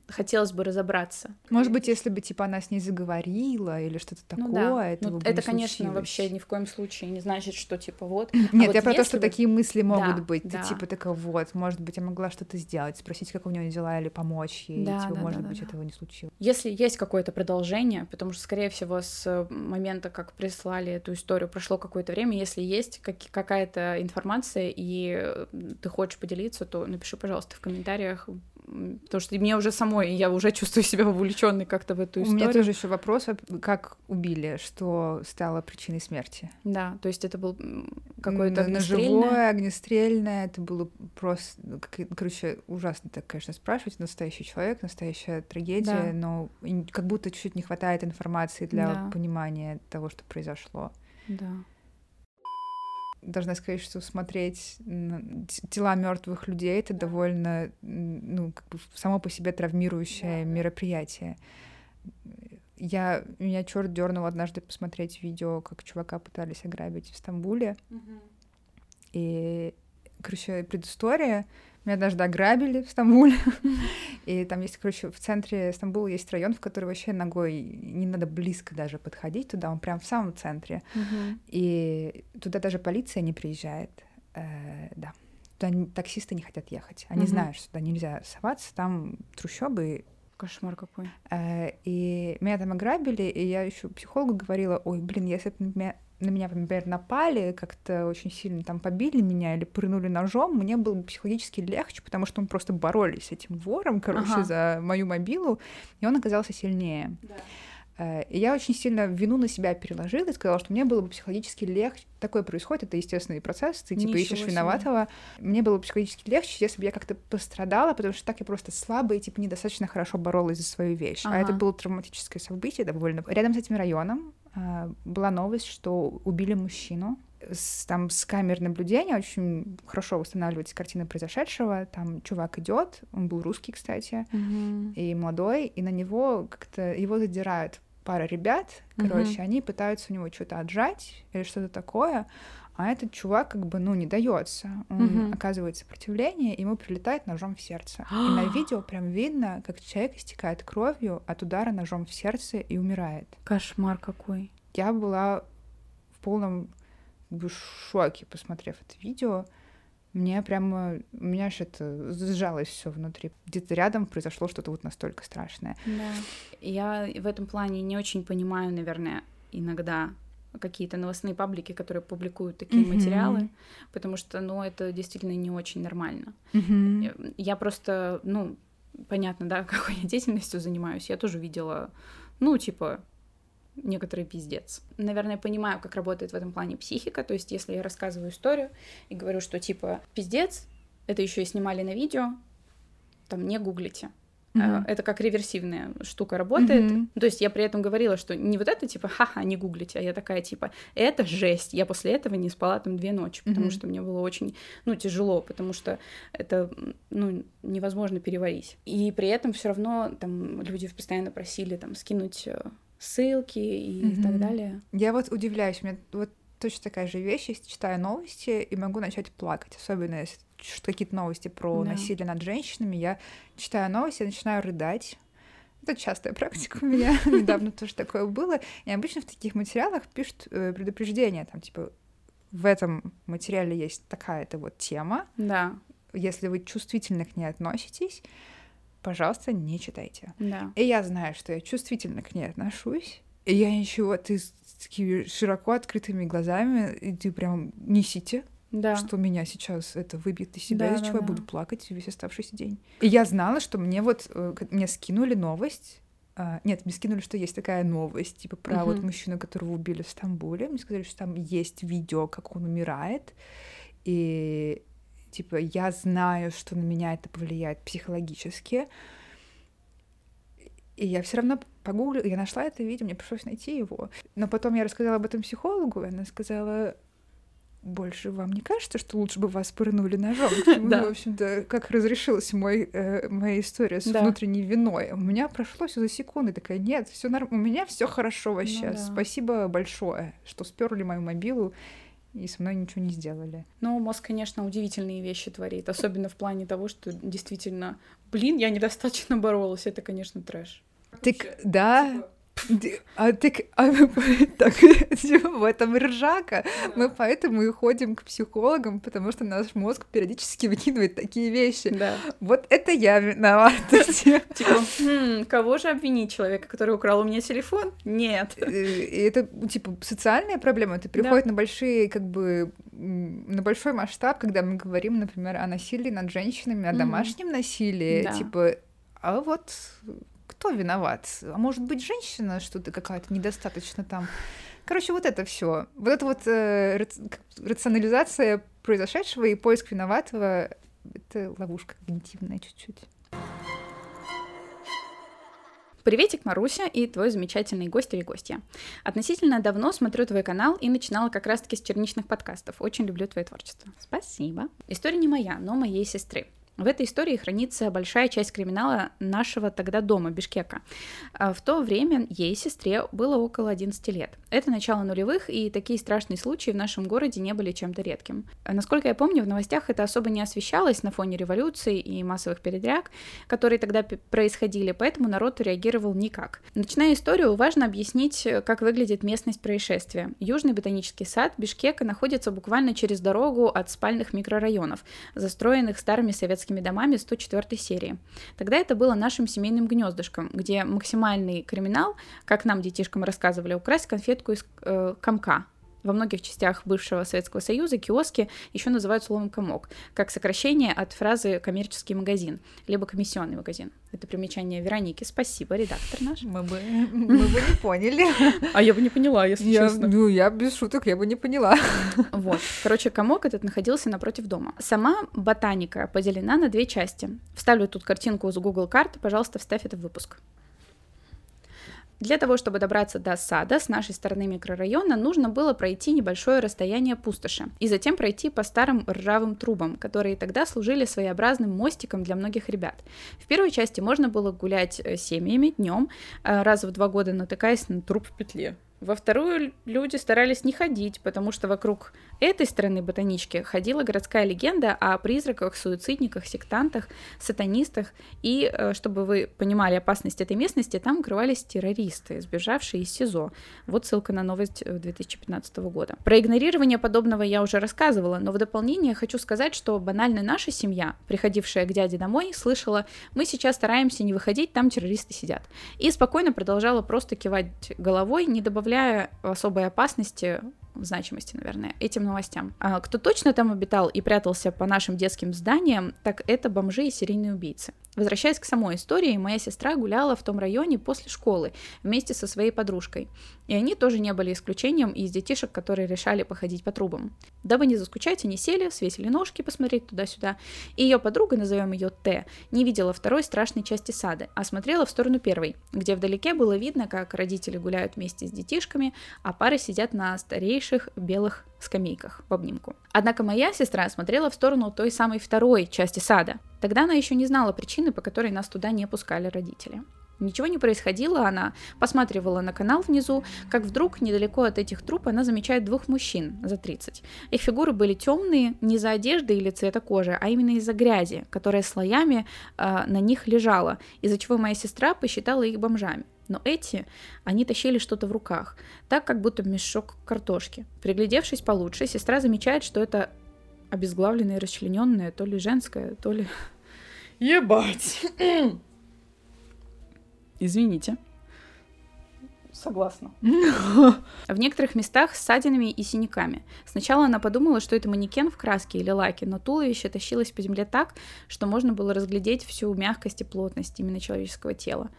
хотелось бы разобраться. Может быть, если бы, типа, она с ней заговорила или что-то такое, ну, да. этого ну, бы Это, конечно, случилось. вообще ни в коем случае не значит, что, типа, вот... Нет, а вот я про то, что бы... такие мысли могут да, быть. Да. Ты, типа, такая, вот, может быть, я могла что-то сделать, спросить, как у нее дела, или помочь ей, да, типа, да, может да, быть, да. этого не случилось. Если есть какое-то продолжение, потому что, скорее всего, с момента, как прислали эту историю, прошло какое-то время, если есть как- какая-то информация, и ты хочешь поделиться, то напиши, пожалуйста, в комментариях, потому что мне уже самой, я уже чувствую себя вовлеченной как-то в эту историю. У меня тоже еще вопрос, а как убили, что стало причиной смерти? Да, то есть это был какое-то огнестрельное... огнестрельное, это было просто, ну, короче, ужасно так, конечно, спрашивать, настоящий человек, настоящая трагедия, да. но как будто чуть-чуть не хватает информации для да. понимания того, что произошло. Да должна сказать, что смотреть тела мертвых людей это довольно, ну, как бы само по себе травмирующее мероприятие. Я меня черт дернул однажды посмотреть видео, как чувака пытались ограбить в Стамбуле. И, короче, предыстория. Меня однажды ограбили в Стамбуле. [LAUGHS] И там есть, короче, в центре Стамбула есть район, в который вообще ногой не надо близко даже подходить туда, он прям в самом центре. И туда даже полиция не приезжает. Э, да. Туда таксисты не хотят ехать. Они знают, что туда нельзя соваться, там трущобы Кошмар какой. Э, и меня там ограбили, и я еще психологу говорила, ой, блин, если бы на меня, например, напали, как-то очень сильно там побили меня или прынули ножом, мне было бы психологически легче, потому что мы просто боролись с этим вором, короче, ага. за мою мобилу, и он оказался сильнее. Да. Э, и я очень сильно вину на себя переложила и сказала, что мне было бы психологически легче. Такое происходит, это естественный процесс, ты типа Ничего ищешь себе. виноватого. Мне было бы психологически легче, если бы я как-то пострадала, потому что так я просто слабая и типа недостаточно хорошо боролась за свою вещь. Ага. А это было травматическое событие довольно. Рядом с этим районом была новость, что убили мужчину. С, там с камер наблюдения очень хорошо восстанавливается картина произошедшего. Там чувак идет, он был русский, кстати, угу. и молодой, и на него как-то его задирают пара ребят, короче, угу. они пытаются у него что-то отжать или что-то такое, а этот чувак как бы, ну, не дается. Он угу. оказывает сопротивление, ему прилетает ножом в сердце. [GASPS] и на видео прям видно, как человек истекает кровью от удара ножом в сердце и умирает. Кошмар какой. Я была в полном шоке, посмотрев это видео мне прямо, у меня аж это сжалось все внутри. Где-то рядом произошло что-то вот настолько страшное. Да. Я в этом плане не очень понимаю, наверное, иногда какие-то новостные паблики, которые публикуют такие mm-hmm. материалы, потому что, ну, это действительно не очень нормально. Mm-hmm. Я просто, ну, понятно, да, [LAUGHS] какой я деятельностью занимаюсь, я тоже видела, ну, типа, некоторый пиздец. Наверное, понимаю, как работает в этом плане психика, то есть если я рассказываю историю и говорю, что типа пиздец, это еще и снимали на видео, там не гуглите. Mm-hmm. Это как реверсивная штука работает. Mm-hmm. То есть я при этом говорила, что не вот это типа ха-ха, не гуглите, а я такая типа это жесть. Я после этого не спала там две ночи, потому mm-hmm. что мне было очень ну тяжело, потому что это ну невозможно переварить. И при этом все равно там люди постоянно просили там скинуть э, ссылки и mm-hmm. так далее. Я вот удивляюсь, у меня вот точно такая же вещь, если читаю новости и могу начать плакать, особенно если какие-то новости про да. насилие над женщинами, я читаю новости, начинаю рыдать. Это частая практика у меня, [LAUGHS] недавно тоже такое было. И обычно в таких материалах пишут э, предупреждения, там, типа, в этом материале есть такая-то вот тема. Да. Если вы чувствительно к ней относитесь, пожалуйста, не читайте. Да. И я знаю, что я чувствительно к ней отношусь. И я ничего, ты с такими широко открытыми глазами, и ты прям несите, да. что меня сейчас это выбьет из себя, да, из да, чего да. я буду плакать весь оставшийся день. И я знала, что мне вот, э, мне скинули новость, а, нет, мне скинули, что есть такая новость, типа про угу. вот мужчину, которого убили в Стамбуле. Мне сказали, что там есть видео, как он умирает. И типа, я знаю, что на меня это повлияет психологически, и я все равно погуглила, я нашла это видео, мне пришлось найти его. Но потом я рассказала об этом психологу, и она сказала, больше вам не кажется, что лучше бы вас пырнули ножом? [LAUGHS] да. В общем-то, как разрешилась мой, э, моя история с да. внутренней виной. У меня прошло все за секунды. Такая, нет, все норм... у меня все хорошо вообще. Ну, да. Спасибо большое, что сперли мою мобилу и со мной ничего не сделали. Ну, мозг, конечно, удивительные вещи творит, особенно в плане того, что действительно, блин, я недостаточно боролась, это, конечно, трэш. Так, да, типа, а так, а мы, [LAUGHS] так в этом ржака. Да. Мы поэтому и ходим к психологам, потому что наш мозг периодически [LAUGHS] выкидывает такие вещи. Да. Вот это я виновата. [LAUGHS] Типа, «Хм, кого же обвинить человека, который украл у меня телефон? Нет. Э, и это, типа, социальная проблема. Это приходит на большие, как бы, на большой масштаб, когда мы говорим, например, о насилии над женщинами, о домашнем насилии. Типа, а вот кто виноват? А может быть, женщина что-то какая-то недостаточно там. Короче, вот это все. Вот это вот э, рационализация произошедшего и поиск виноватого это ловушка когнитивная чуть-чуть. Приветик, Маруся и твой замечательный гость или гостья. Относительно давно смотрю твой канал и начинала как раз-таки с черничных подкастов. Очень люблю твое творчество. Спасибо. История не моя, но моей сестры. В этой истории хранится большая часть криминала нашего тогда дома, Бишкека. А в то время ей, сестре, было около 11 лет. Это начало нулевых, и такие страшные случаи в нашем городе не были чем-то редким. Насколько я помню, в новостях это особо не освещалось на фоне революции и массовых передряг, которые тогда происходили, поэтому народ реагировал никак. Начиная историю, важно объяснить, как выглядит местность происшествия. Южный ботанический сад Бишкека находится буквально через дорогу от спальных микрорайонов, застроенных старыми советскими советскими домами 104 серии. Тогда это было нашим семейным гнездышком, где максимальный криминал, как нам детишкам рассказывали, украсть конфетку из э, комка Во многих частях бывшего Советского Союза киоски еще называют словом комок, как сокращение от фразы коммерческий магазин, либо комиссионный магазин. Это примечание Вероники. Спасибо, редактор наш. Мы бы, мы бы не поняли. А я бы не поняла, если я, честно. Ну, я без шуток, я бы не поняла. Вот. Короче, комок этот находился напротив дома. Сама ботаника поделена на две части. Вставлю тут картинку с Google карты, пожалуйста, вставь это в выпуск. Для того, чтобы добраться до сада с нашей стороны микрорайона, нужно было пройти небольшое расстояние пустоши и затем пройти по старым ржавым трубам, которые тогда служили своеобразным мостиком для многих ребят. В первой части можно было гулять э, семьями днем, э, раз в два года натыкаясь на труп в петле. Во вторую люди старались не ходить, потому что вокруг этой стороны ботанички ходила городская легенда о призраках, суицидниках, сектантах, сатанистах, и, э, чтобы вы понимали опасность этой местности, там укрывались террористы, сбежавшие из СИЗО. Вот ссылка на новость 2015 э, года. Про игнорирование подобного я уже рассказывала, но в дополнение хочу сказать, что банально наша семья, приходившая к дяде домой, слышала, мы сейчас стараемся не выходить, там террористы сидят. И спокойно продолжала просто кивать головой, не добавляя добавляя особой опасности значимости, наверное, этим новостям. А кто точно там обитал и прятался по нашим детским зданиям, так это бомжи и серийные убийцы. Возвращаясь к самой истории, моя сестра гуляла в том районе после школы вместе со своей подружкой. И они тоже не были исключением из детишек, которые решали походить по трубам. Дабы не заскучать, они сели, свесили ножки посмотреть туда-сюда. И ее подруга, назовем ее Т, не видела второй страшной части сада, а смотрела в сторону первой, где вдалеке было видно, как родители гуляют вместе с детишками, а пары сидят на старейших белых скамейках в обнимку. Однако моя сестра смотрела в сторону той самой второй части сада. Тогда она еще не знала причины, по которой нас туда не пускали родители. Ничего не происходило, она посматривала на канал внизу, как вдруг недалеко от этих труп она замечает двух мужчин за 30. Их фигуры были темные не за одежды или цвета кожи, а именно из-за грязи, которая слоями э, на них лежала, из-за чего моя сестра посчитала их бомжами. Но эти, они тащили что-то в руках, так как будто мешок картошки. Приглядевшись получше, сестра замечает, что это обезглавленное и расчлененное, то ли женское, то ли... [LAUGHS] Ебать! Извините. Согласна. [LAUGHS] В некоторых местах с ссадинами и синяками. Сначала она подумала, что это манекен в краске или лаке, но туловище тащилось по земле так, что можно было разглядеть всю мягкость и плотность именно человеческого тела.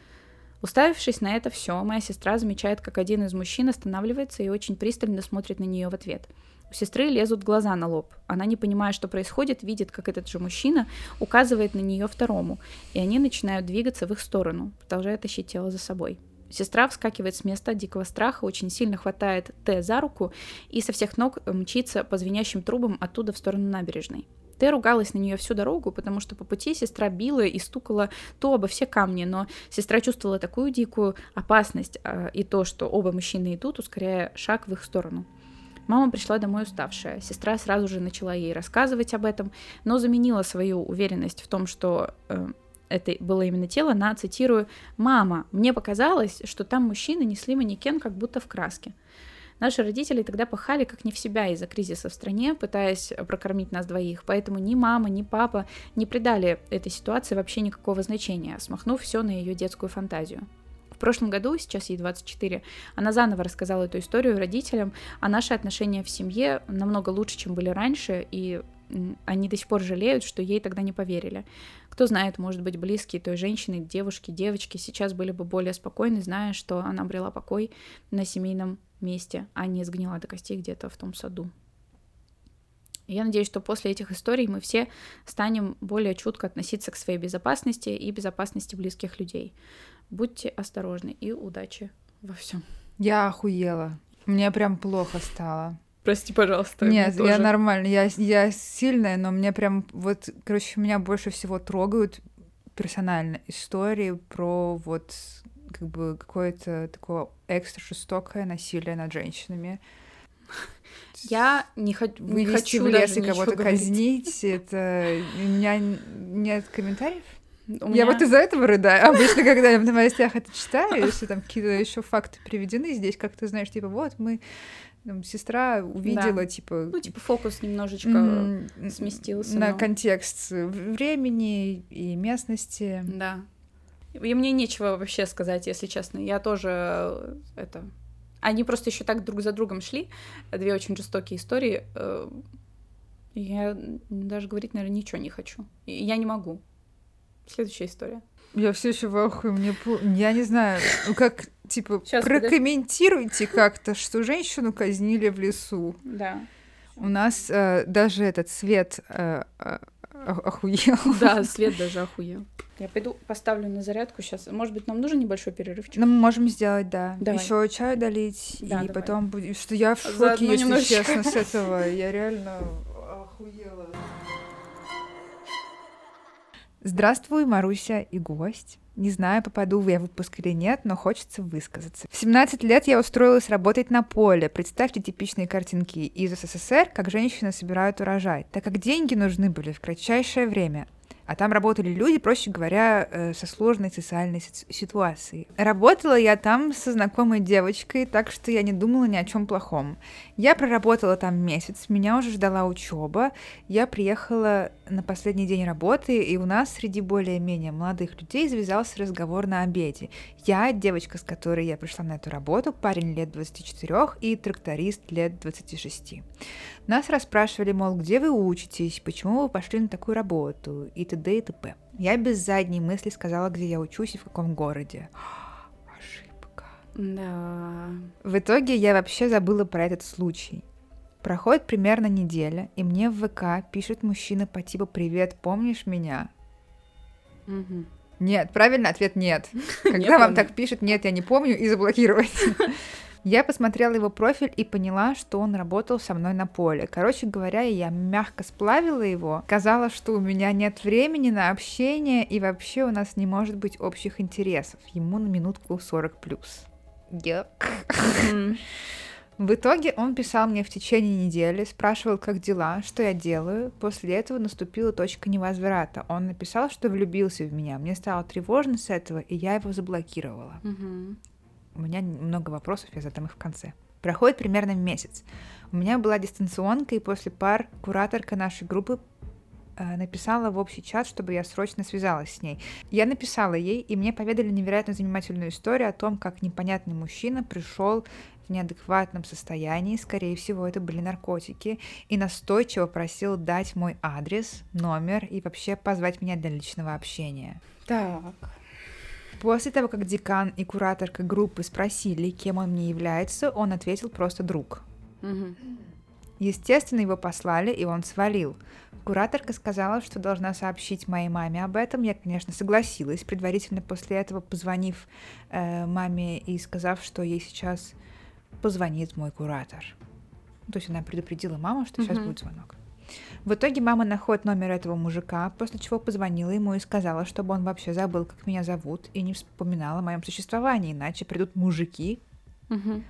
Уставившись на это все, моя сестра замечает, как один из мужчин останавливается и очень пристально смотрит на нее в ответ. У сестры лезут глаза на лоб. Она, не понимая, что происходит, видит, как этот же мужчина указывает на нее второму, и они начинают двигаться в их сторону, продолжая тащить тело за собой. Сестра вскакивает с места дикого страха, очень сильно хватает Т за руку и со всех ног мчится по звенящим трубам оттуда в сторону набережной. Т ругалась на нее всю дорогу, потому что по пути сестра била и стукала то обо все камни, но сестра чувствовала такую дикую опасность э, и то, что оба мужчины идут, ускоряя шаг в их сторону. Мама пришла домой уставшая. Сестра сразу же начала ей рассказывать об этом, но заменила свою уверенность в том, что э, это было именно тело, на, цитирую, «Мама, мне показалось, что там мужчины несли манекен как будто в краске». Наши родители тогда пахали как не в себя из-за кризиса в стране, пытаясь прокормить нас двоих, поэтому ни мама, ни папа не придали этой ситуации вообще никакого значения, смахнув все на ее детскую фантазию. Прошлом году, сейчас ей 24, она заново рассказала эту историю родителям, а наши отношения в семье намного лучше, чем были раньше, и они до сих пор жалеют, что ей тогда не поверили. Кто знает, может быть, близкие той женщины, девушки, девочки сейчас были бы более спокойны, зная, что она обрела покой на семейном месте, а не сгнила до костей где-то в том саду. Я надеюсь, что после этих историй мы все станем более чутко относиться к своей безопасности и безопасности близких людей. Будьте осторожны и удачи во всем. Я охуела. Мне прям плохо стало. Прости, пожалуйста. Нет, я нормально. Я, я сильная, но мне прям вот, короче, меня больше всего трогают персонально истории про вот как бы какое-то такое экстра жестокое насилие над женщинами. Я не, хо- не хочу в лес и кого-то казнить, это... У меня нет комментариев. У Я меня... вот из-за этого рыдаю. Обычно, [LAUGHS] когда я в новостях это читаю, если там какие-то еще факты приведены здесь, как ты знаешь, типа, вот мы там, сестра увидела, Да. типа, Ну, типа фокус немножечко м, сместился. на но- контекст времени и местности. Да. И мне нечего вообще сказать, если честно. Я тоже э, это Они просто еще так друг за другом шли. Две очень жестокие истории. Э, я даже говорить, наверное, ничего не хочу. Я не могу. Следующая история. Я все еще в ахуе, мне я не знаю, ну как типа [LAUGHS] Сейчас, прокомментируйте как-то, что женщину казнили в лесу. Да. У нас э, даже этот свет э, э, охуел. [LAUGHS] Да, [LAUGHS] свет даже охуел. Я пойду поставлю на зарядку сейчас. Может быть, нам нужен небольшой перерывчик? Ну, мы можем сделать, да. Еще чаю долить, да, и давай. потом будет. Что я в шоке, Заодно если немножечко. честно, с [LAUGHS] этого. Я реально охуела. Здравствуй, Маруся и гость. Не знаю, попаду я в выпуск или нет, но хочется высказаться. В 17 лет я устроилась работать на поле. Представьте типичные картинки из СССР, как женщины собирают урожай, так как деньги нужны были в кратчайшее время. А там работали люди, проще говоря, э, со сложной социальной ситуацией. Работала я там со знакомой девочкой, так что я не думала ни о чем плохом. Я проработала там месяц, меня уже ждала учеба. Я приехала на последний день работы, и у нас среди более-менее молодых людей завязался разговор на обеде. Я, девочка, с которой я пришла на эту работу, парень лет 24 и тракторист лет 26. Нас расспрашивали, мол, где вы учитесь, почему вы пошли на такую работу и т.д. и т.п. Я без задней мысли сказала, где я учусь и в каком городе. [GASPS] Ошибка. Да. В итоге я вообще забыла про этот случай. Проходит примерно неделя, и мне в ВК пишет мужчина по типу «Привет, помнишь меня?» Угу. Нет, правильный ответ нет. [LAUGHS] Когда вам так пишет «нет, я не помню» и заблокировать. [LAUGHS] Я посмотрела его профиль и поняла, что он работал со мной на поле. Короче говоря, я мягко сплавила его. Казалось, что у меня нет времени на общение, и вообще у нас не может быть общих интересов. Ему на минутку 40 плюс. Yep. В итоге он писал мне в течение недели, спрашивал, как дела, что я делаю. После этого наступила точка невозврата. Он написал, что влюбился в меня. Мне стало тревожно с этого, и я его заблокировала. Угу. У меня много вопросов, я задам их в конце. Проходит примерно месяц. У меня была дистанционка, и после пар кураторка нашей группы э, написала в общий чат, чтобы я срочно связалась с ней. Я написала ей, и мне поведали невероятно занимательную историю о том, как непонятный мужчина пришел в неадекватном состоянии, скорее всего, это были наркотики, и настойчиво просил дать мой адрес, номер и вообще позвать меня для личного общения. Так. После того, как декан и кураторка группы спросили, кем он мне является, он ответил просто друг. Угу. Естественно, его послали, и он свалил. Кураторка сказала, что должна сообщить моей маме об этом. Я, конечно, согласилась, предварительно после этого позвонив э, маме и сказав, что ей сейчас позвонит мой куратор. То есть она предупредила маму, что сейчас будет звонок. В итоге мама находит номер этого мужика, после чего позвонила ему и сказала, чтобы он вообще забыл, как меня зовут, и не вспоминал о моем существовании, иначе придут мужики угу.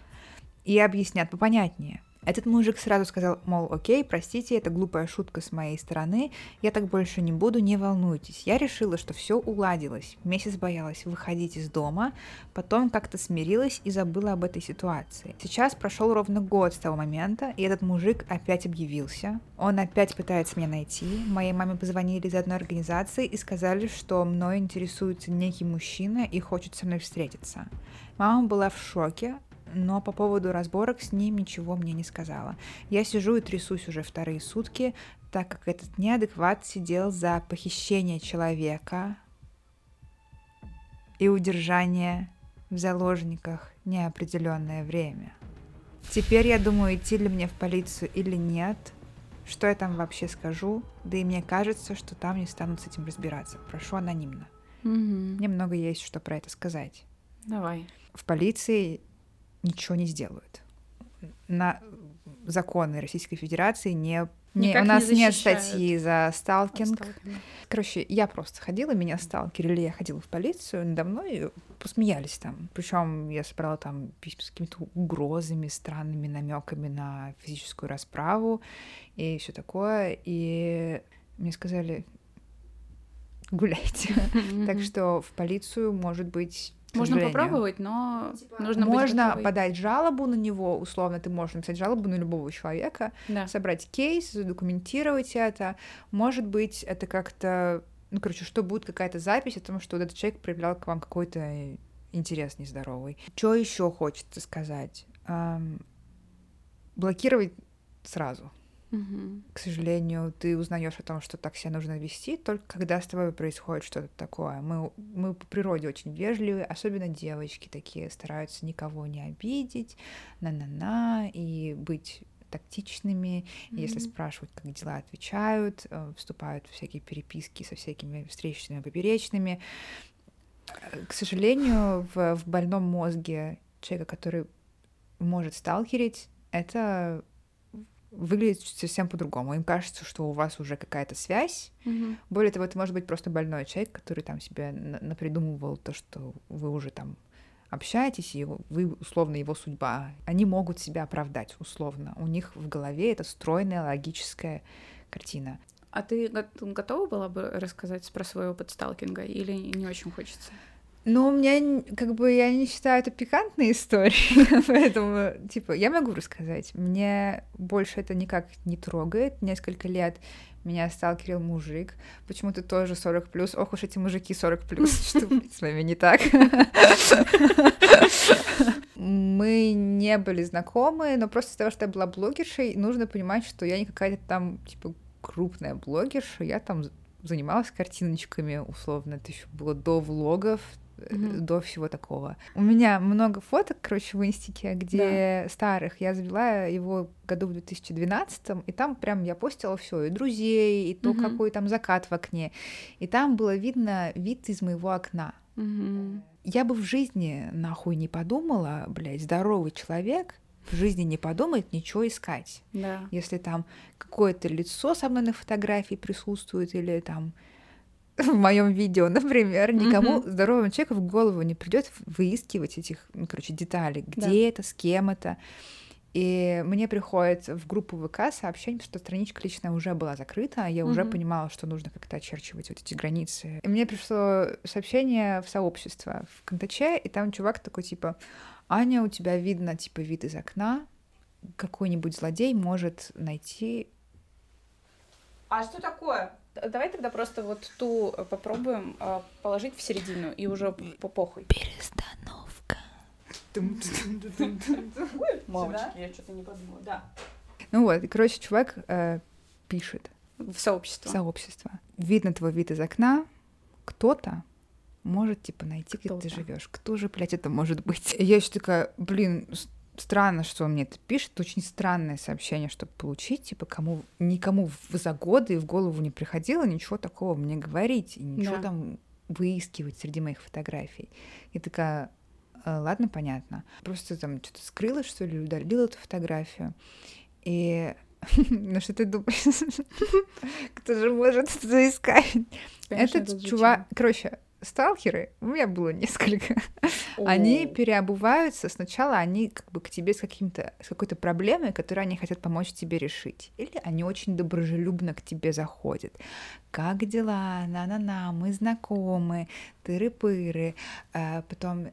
и объяснят попонятнее. Этот мужик сразу сказал, мол, окей, простите, это глупая шутка с моей стороны, я так больше не буду, не волнуйтесь. Я решила, что все уладилось. Месяц боялась выходить из дома, потом как-то смирилась и забыла об этой ситуации. Сейчас прошел ровно год с того момента, и этот мужик опять объявился. Он опять пытается меня найти. Моей маме позвонили из одной организации и сказали, что мной интересуется некий мужчина и хочет со мной встретиться. Мама была в шоке, но по поводу разборок с ним ничего мне не сказала. Я сижу и трясусь уже вторые сутки, так как этот неадекват сидел за похищение человека и удержание в заложниках неопределенное время. Теперь я думаю, идти ли мне в полицию или нет, что я там вообще скажу, да и мне кажется, что там не станут с этим разбираться. Прошу анонимно. Угу. Мне много есть что про это сказать. Давай. В полиции ничего не сделают. На законы Российской Федерации не не, у нас не нет статьи за сталкинг. Сталкинг. Короче, я просто ходила, меня сталкерили, я ходила в полицию, надо мной посмеялись там. Причем я собрала там письма с какими-то угрозами, странными намеками на физическую расправу и все такое. И мне сказали, гуляйте. [LAUGHS] Так что в полицию, может быть, можно попробовать, но типа, нужно Можно быть подать жалобу на него, условно, ты можешь написать жалобу на любого человека, да. собрать кейс, задокументировать это. Может быть, это как-то, ну, короче, что будет какая-то запись о том, что вот этот человек проявлял к вам какой-то интерес нездоровый. Что еще хочется сказать? эм, блокировать сразу. К сожалению, ты узнаешь о том, что так себя нужно вести, только когда с тобой происходит что-то такое. Мы, мы по природе очень вежливые, особенно девочки такие стараются никого не обидеть, на-на-на, и быть тактичными, mm-hmm. если спрашивают, как дела, отвечают, э, вступают в всякие переписки со всякими встречными, поперечными. К сожалению, в, в больном мозге человека, который может сталкерить, это выглядит совсем по-другому. Им кажется, что у вас уже какая-то связь. Mm-hmm. Более того, это может быть просто больной человек, который там себе напридумывал то, что вы уже там общаетесь, и вы условно его судьба. Они могут себя оправдать условно. У них в голове это стройная логическая картина. А ты готова была бы рассказать про свой опыт сталкинга или не очень хочется? Ну, у меня, как бы, я не считаю это пикантной [LAUGHS] историей, [LAUGHS] поэтому, типа, я могу рассказать. Мне больше это никак не трогает. Несколько лет меня сталкерил мужик, почему-то тоже 40 плюс. Ох уж эти мужики 40 плюс, [LAUGHS] что с вами не так. Мы не были знакомы, но просто из-за того, что я была блогершей, нужно понимать, что я не какая-то там, типа, крупная блогерша, я там занималась картиночками, условно, это еще было до влогов, mm-hmm. до всего такого. У меня много фоток, короче, в инстике, где да. старых. Я завела его году в 2012, и там прям я постила все, и друзей, и то, mm-hmm. какой там закат в окне. И там было видно вид из моего окна. Mm-hmm. Я бы в жизни нахуй не подумала, блядь, здоровый человек в жизни не подумает ничего искать. Да. Если там какое-то лицо со мной на фотографии присутствует, или там [LAUGHS] в моем видео, например, никому mm-hmm. здоровому человеку в голову не придет выискивать этих, ну, короче, деталей, где да. это, с кем это. И мне приходит в группу ВК сообщение, что страничка лично уже была закрыта, а я mm-hmm. уже понимала, что нужно как-то очерчивать вот эти границы. И мне пришло сообщение в сообщество в Контаче, и там чувак такой типа, Аня, у тебя видно типа вид из окна, какой-нибудь злодей может найти. А что такое? Давай тогда просто вот ту э, попробуем э, положить в середину и уже по похуй. Перестановка. [LAUGHS] Мамочки, я что-то не подумала. Да. Ну вот, и, короче, чувак э, пишет. В сообщество. В сообщество. Видно твой вид из окна, кто-то может, типа, найти, где ты живешь. Кто же, блядь, это может быть? Я еще такая, блин, странно, что он мне это пишет. Очень странное сообщение, чтобы получить. Типа, кому никому за годы в голову не приходило ничего такого мне говорить. И ничего да. там выискивать среди моих фотографий. И такая, «Э, ладно, понятно. Просто там что-то скрыла, что ли, удалила эту фотографию. И [LAUGHS] ну что ты думаешь? [LAUGHS] Кто же может это искать? Этот чувак... Короче, сталкеры, у меня было несколько, О. они переобуваются. Сначала они как бы к тебе с, каким-то, с какой-то проблемой, которую они хотят помочь тебе решить. Или они очень доброжелюбно к тебе заходят. Как дела? На-на-на, мы знакомы, тыры-пыры. А потом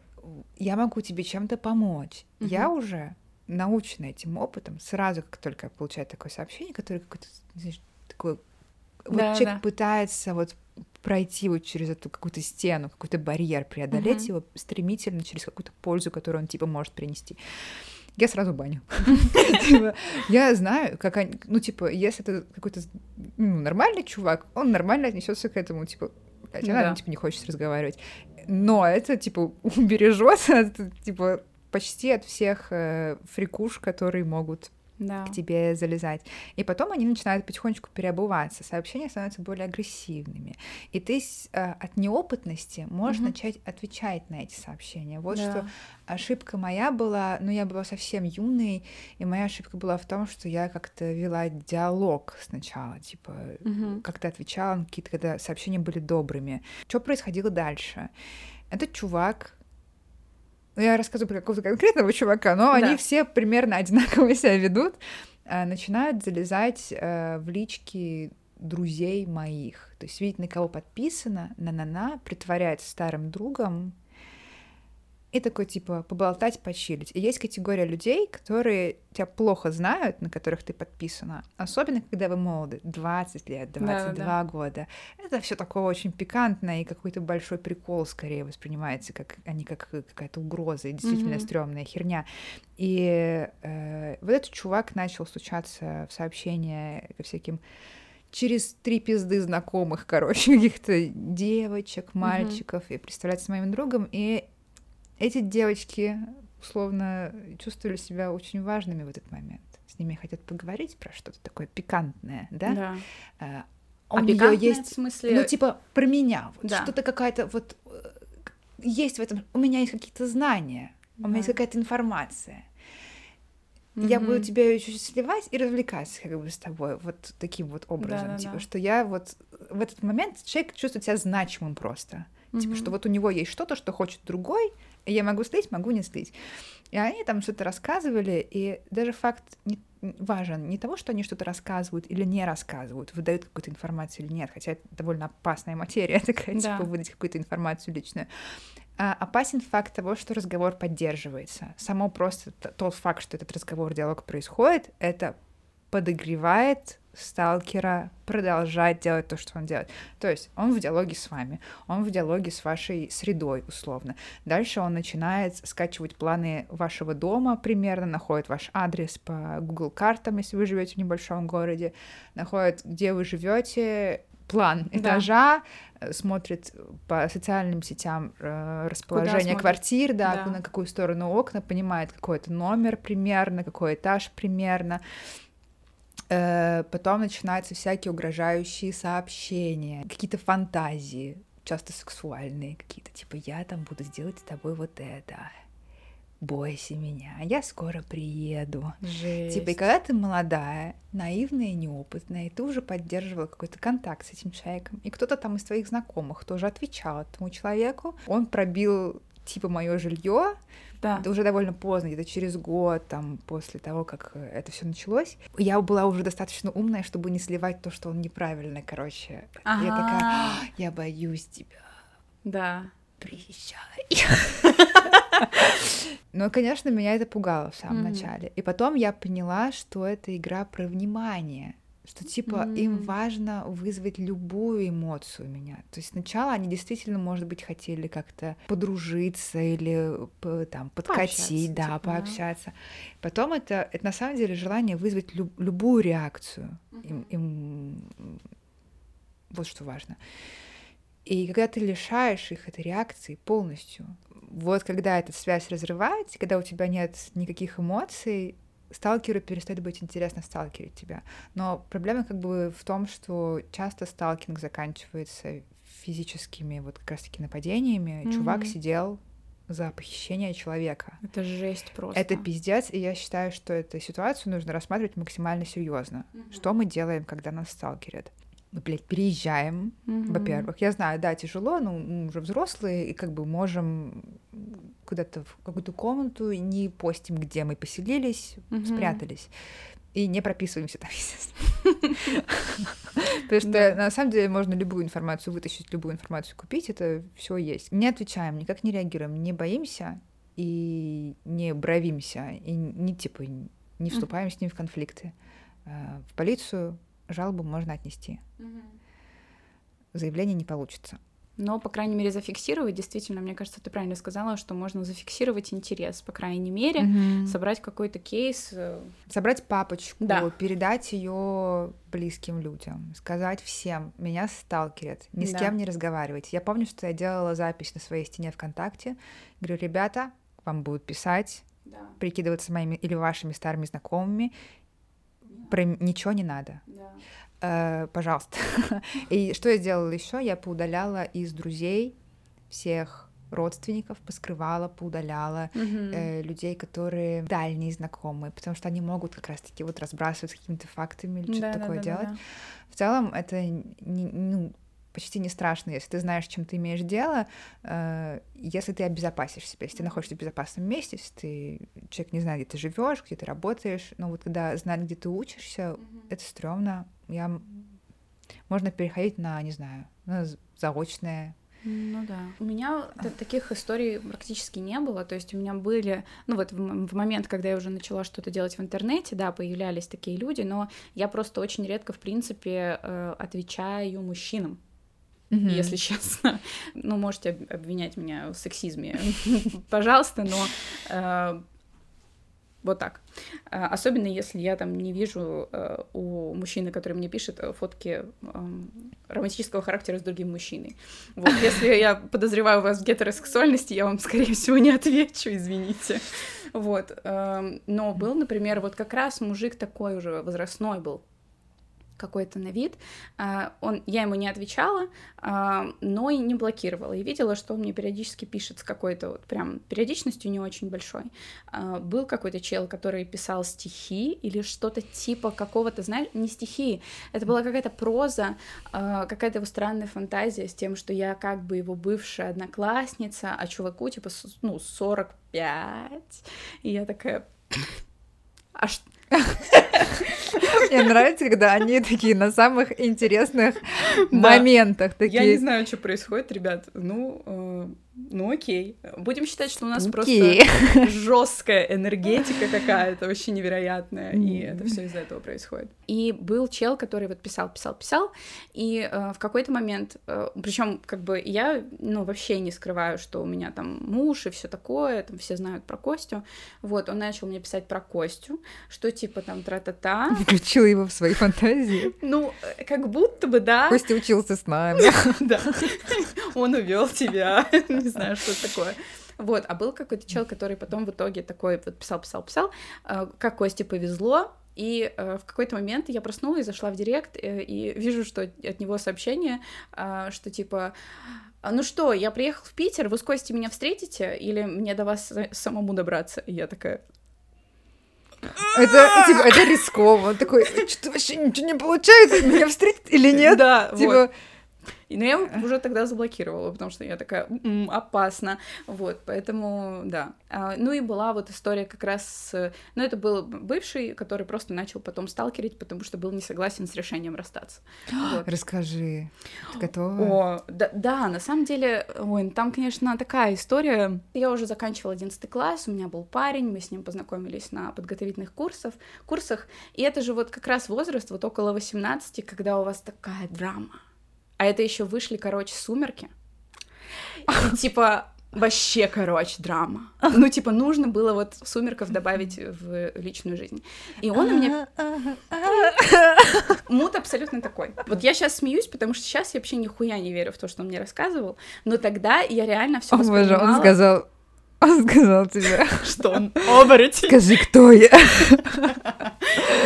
я могу тебе чем-то помочь. Угу. Я уже научена этим опытом, сразу как только я получаю такое сообщение, которое какое-то, знаешь, такое вот да, человек да. пытается вот пройти вот через эту какую-то стену, какой-то барьер, преодолеть uh-huh. его стремительно через какую-то пользу, которую он типа может принести. Я сразу баню. [LAUGHS] Типа, я знаю, как они, ну, типа, если это какой-то ну, нормальный чувак, он нормально отнесется к этому, типа, она, типа, не хочет разговаривать. Но это, типа, убережет, [LAUGHS] типа, почти от всех э, фрикуш, которые могут да. к тебе залезать. И потом они начинают потихонечку переобуваться, сообщения становятся более агрессивными. И ты э, от неопытности можешь угу. начать отвечать на эти сообщения. Вот да. что ошибка моя была, ну я была совсем юной, и моя ошибка была в том, что я как-то вела диалог сначала, типа угу. как-то отвечала на какие-то, когда сообщения были добрыми. Что происходило дальше? Этот чувак ну, я рассказываю про какого-то конкретного чувака, но да. они все примерно [LAUGHS] одинаково себя ведут, а, начинают залезать э, в лички друзей моих. То есть видеть, на кого подписано, на-на-на, притворяется старым другом, и такой, типа, поболтать, почилить. И есть категория людей, которые тебя плохо знают, на которых ты подписана, особенно когда вы молоды, 20 лет, 22 да, да. года. Это все такое очень пикантное и какой-то большой прикол скорее воспринимается, как, а не как какая-то угроза и действительно mm-hmm. стрёмная херня. И э, вот этот чувак начал стучаться в сообщения ко всяким через три пизды знакомых, [LAUGHS] короче, каких-то девочек, мальчиков, mm-hmm. и представляться с моим другом, и эти девочки условно чувствовали себя очень важными в этот момент. С ними хотят поговорить про что-то такое пикантное, да? Да. А, а у нее есть, в смысле, ну типа про меня, вот да. что-то какая-то вот э, есть в этом. У меня есть какие-то знания, да. у меня есть какая-то информация. Mm-hmm. Я буду тебя чуть сливать и развлекаться как бы с тобой вот таким вот образом, да, типа, что я вот в этот момент человек чувствует себя значимым просто, mm-hmm. типа, что вот у него есть что-то, что хочет другой, я могу слить, могу не слить. И они там что-то рассказывали, и даже факт не, важен не того, что они что-то рассказывают или не рассказывают, выдают какую-то информацию или нет, хотя это довольно опасная материя [LAUGHS] такая, да. типа выдать какую-то информацию личную. А опасен факт того, что разговор поддерживается. Само просто тот факт, что этот разговор, диалог происходит, это подогревает сталкера продолжать делать то, что он делает. То есть он в диалоге с вами, он в диалоге с вашей средой, условно. Дальше он начинает скачивать планы вашего дома примерно, находит ваш адрес по Google картам, если вы живете в небольшом городе, находит, где вы живете, план этажа, да. Э, смотрит по социальным сетям э, расположение квартир, да, да, на какую сторону окна, понимает какой это номер примерно, какой этаж примерно, потом начинаются всякие угрожающие сообщения, какие-то фантазии, часто сексуальные какие-то, типа я там буду сделать с тобой вот это. Бойся меня, я скоро приеду. Жесть. Типа, и когда ты молодая, наивная, неопытная, и ты уже поддерживала какой-то контакт с этим человеком, и кто-то там из твоих знакомых тоже отвечал этому человеку, он пробил типа мое жилье, да. Это уже довольно поздно, где-то через год, там, после того, как э, это все началось. Я была уже достаточно умная, чтобы не сливать то, что он неправильно, короче. Ага. Я такая, «А, я боюсь тебя. Да. Приезжай. Ну, конечно, меня это пугало в самом начале. И потом я поняла, что это игра про внимание что типа mm. им важно вызвать любую эмоцию у меня. То есть сначала они действительно, может быть, хотели как-то подружиться или там подкатить, да, типа, пообщаться. Да. Потом это, это на самом деле желание вызвать люб, любую реакцию. Mm-hmm. Им, им вот что важно. И когда ты лишаешь их этой реакции полностью, вот когда эта связь разрывается, когда у тебя нет никаких эмоций, сталкеру перестает быть интересно сталкерить тебя. Но проблема как бы в том, что часто сталкинг заканчивается физическими вот как раз-таки нападениями. Mm-hmm. Чувак сидел за похищение человека. Это жесть просто. Это пиздец, и я считаю, что эту ситуацию нужно рассматривать максимально серьезно. Mm-hmm. Что мы делаем, когда нас сталкерят? мы, блядь, переезжаем, mm-hmm. во-первых. Я знаю, да, тяжело, но мы уже взрослые, и как бы можем куда-то в какую-то комнату, не постим, где мы поселились, mm-hmm. спрятались. И не прописываемся там, [LAUGHS] естественно. [LAUGHS] Потому что на самом деле можно любую информацию вытащить, любую информацию купить, это все есть. Не отвечаем, никак не реагируем, не боимся и не бровимся, и не типа не вступаем с ним в конфликты. А, в полицию жалобу можно отнести. Заявление не получится. Но, по крайней мере, зафиксировать, действительно, мне кажется, ты правильно сказала, что можно зафиксировать интерес, по крайней мере, mm собрать какой-то кейс. Э, собрать папочку, да. передать ее близким людям, сказать всем, меня сталкерят, ни с да. кем не разговаривать. Я помню, что я делала запись на своей стене ВКонтакте, говорю, ребята, вам будут писать, да. прикидываться моими или вашими старыми знакомыми, про ничего не надо. Да. Э, пожалуйста. [LAUGHS] И что я сделала еще? Я поудаляла из друзей всех родственников, поскрывала, поудаляла mm-hmm. э, людей, которые дальние знакомые, потому что они могут как раз-таки вот разбрасывать какими-то фактами или что-то да, такое да, делать. Да, да. В целом это не, ну, почти не страшно, если ты знаешь, чем ты имеешь дело, э, если ты обезопасишь себя, если ты находишься в безопасном месте, если ты человек не знает, где ты живешь, где ты работаешь, но вот когда знает, где ты учишься, mm-hmm. это стрёмно. Я можно переходить на, не знаю, на заочное Ну да. У меня таких историй практически не было. То есть у меня были, ну вот в, в момент, когда я уже начала что-то делать в интернете, да, появлялись такие люди, но я просто очень редко, в принципе, э, отвечаю мужчинам. Mm-hmm. Если [LAUGHS] честно, ну можете обвинять меня в сексизме, [LAUGHS] пожалуйста, но э, вот так. А, особенно если я там не вижу э, у мужчины, который мне пишет, э, фотки эм, романтического характера с другим мужчиной. Вот, [LAUGHS] если я подозреваю вас в гетеросексуальности, я вам, скорее всего, не отвечу, извините. Вот. Эм, но был, например, вот как раз мужик такой уже возрастной был, какой-то на вид. А, он, я ему не отвечала, а, но и не блокировала. И видела, что он мне периодически пишет с какой-то вот прям периодичностью не очень большой. А, был какой-то чел, который писал стихи или что-то типа какого-то, знаешь, не стихи, это была какая-то проза, какая-то его странная фантазия с тем, что я как бы его бывшая одноклассница, а чуваку типа, ну, 45. И я такая... А что? Мне нравится, когда они такие на самых интересных моментах. Я не знаю, что происходит, ребят. Ну, э, ну окей. Будем считать, что у нас окей. просто [LAUGHS] жесткая энергетика какая-то, вообще невероятная. И это все из-за этого происходит. И был чел, который вот писал, писал, писал. И э, в какой-то момент, э, причем как бы я, ну, вообще не скрываю, что у меня там муж и все такое, там все знают про Костю. Вот, он начал мне писать про Костю, что типа там тра-та-та. [LAUGHS] Включил его в свои фантазии. Ну, э, как будто бы, да. Костя учился с нами. [LAUGHS] Да. Он увел тебя не знаю, что это такое. Вот, а был какой-то чел, который потом в итоге такой вот писал, писал, писал, э, как Косте повезло, и э, в какой-то момент я проснулась, зашла в директ э, и вижу, что от него сообщение, э, что типа, «А ну что, я приехал в Питер, вы с Костей меня встретите или мне до вас самому добраться? И я такая, это, типа, это рисково. такой, что вообще ничего не получается, меня встретить или нет? Да, типа, вот. И, но ну, я уже тогда заблокировала, потому что я такая, м-м, опасно, вот, поэтому, да. А, ну и была вот история как раз, с... ну это был бывший, который просто начал потом сталкерить, потому что был не согласен с решением расстаться. [GASPS] вот. Расскажи, ты готова? О, да, да, на самом деле, ой, там, конечно, такая история. Я уже заканчивала 11 класс, у меня был парень, мы с ним познакомились на подготовительных курсах, курсах, и это же вот как раз возраст, вот около 18, когда у вас такая драма а это еще вышли, короче, сумерки. И, типа, вообще, короче, драма. Ну, типа, нужно было вот сумерков добавить в личную жизнь. И он у меня... Мут абсолютно такой. Вот я сейчас смеюсь, потому что сейчас я вообще нихуя не верю в то, что он мне рассказывал, но тогда я реально все воспринимала... Боже, он сказал, он сказал тебе. Что он оборотень. Скажи, кто я.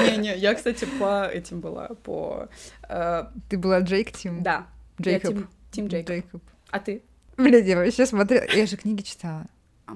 Не-не, я, кстати, по этим была, по... Э, ты была Джейк Тим? Да. Джейкоб. Тим Джейкоб. А ты? Блядь, я вообще смотрела... Я же книги читала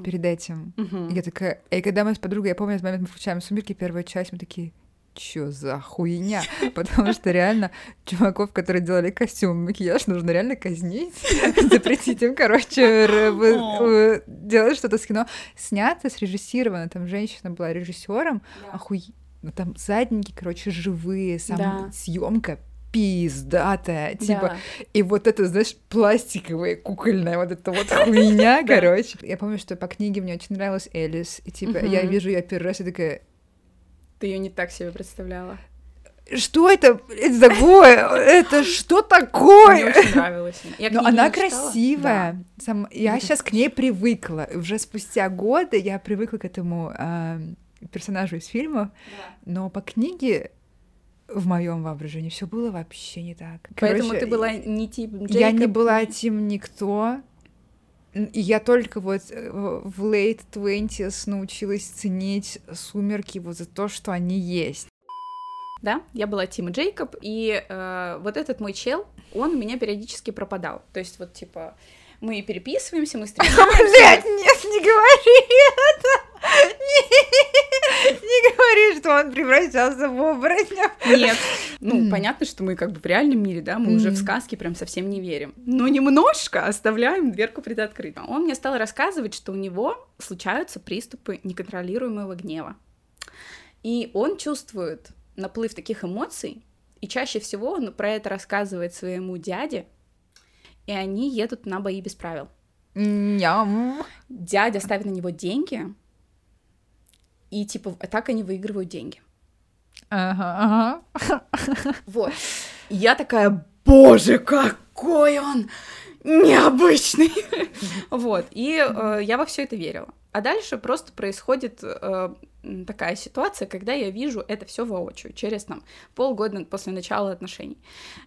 перед этим. Я такая... И когда мы с подругой, я помню, этот момент мы включаем «Сумерки», первая часть, мы такие, чё за хуйня? [LAUGHS] Потому что реально чуваков, которые делали костюм, макияж, нужно реально казнить, [LAUGHS] запретить им, короче, [LAUGHS] делать что-то с кино. Снято, срежиссировано, там женщина была режиссером, охуй... Ну, там задники, короче, живые, сам съемка пиздатая, типа, да. и вот это, знаешь, пластиковая, кукольная вот эта вот хуйня, короче. Я помню, что по книге мне очень нравилась Элис, и типа, я вижу ее первый раз и такая, ты ее не так себе представляла. Что это, это такое? Это что такое? Мне очень нравилось. Я Но она красивая. Да. Сам, я это сейчас к ней привыкла. Уже спустя годы я привыкла к этому э, персонажу из фильма. Да. Но по книге в моем воображении все было вообще не так. Поэтому Короче, ты была не тип Джейкоб? Я не была тем никто. И я только вот э, в late twenties научилась ценить сумерки вот за то, что они есть. Да, я была Тима Джейкоб, и э, вот этот мой чел, он у меня периодически пропадал. То есть вот типа мы переписываемся, мы [LAUGHS] встречаемся. Блять, нет, не говори это! [LAUGHS] Не говори, что он превращался в оборотня. Нет. Ну, понятно, что мы как бы в реальном мире, да, мы уже в сказки прям совсем не верим. Но немножко оставляем дверку предоткрытой. Он мне стал рассказывать, что у него случаются приступы неконтролируемого гнева. И он чувствует наплыв таких эмоций, и чаще всего он про это рассказывает своему дяде, и они едут на бои без правил. Ням. Дядя ставит на него деньги, и типа так они выигрывают деньги. Ага, ага. Вот. И я такая, боже, какой он необычный. вот. И э, я во все это верила. А дальше просто происходит э, такая ситуация, когда я вижу это все воочию, через там полгода после начала отношений.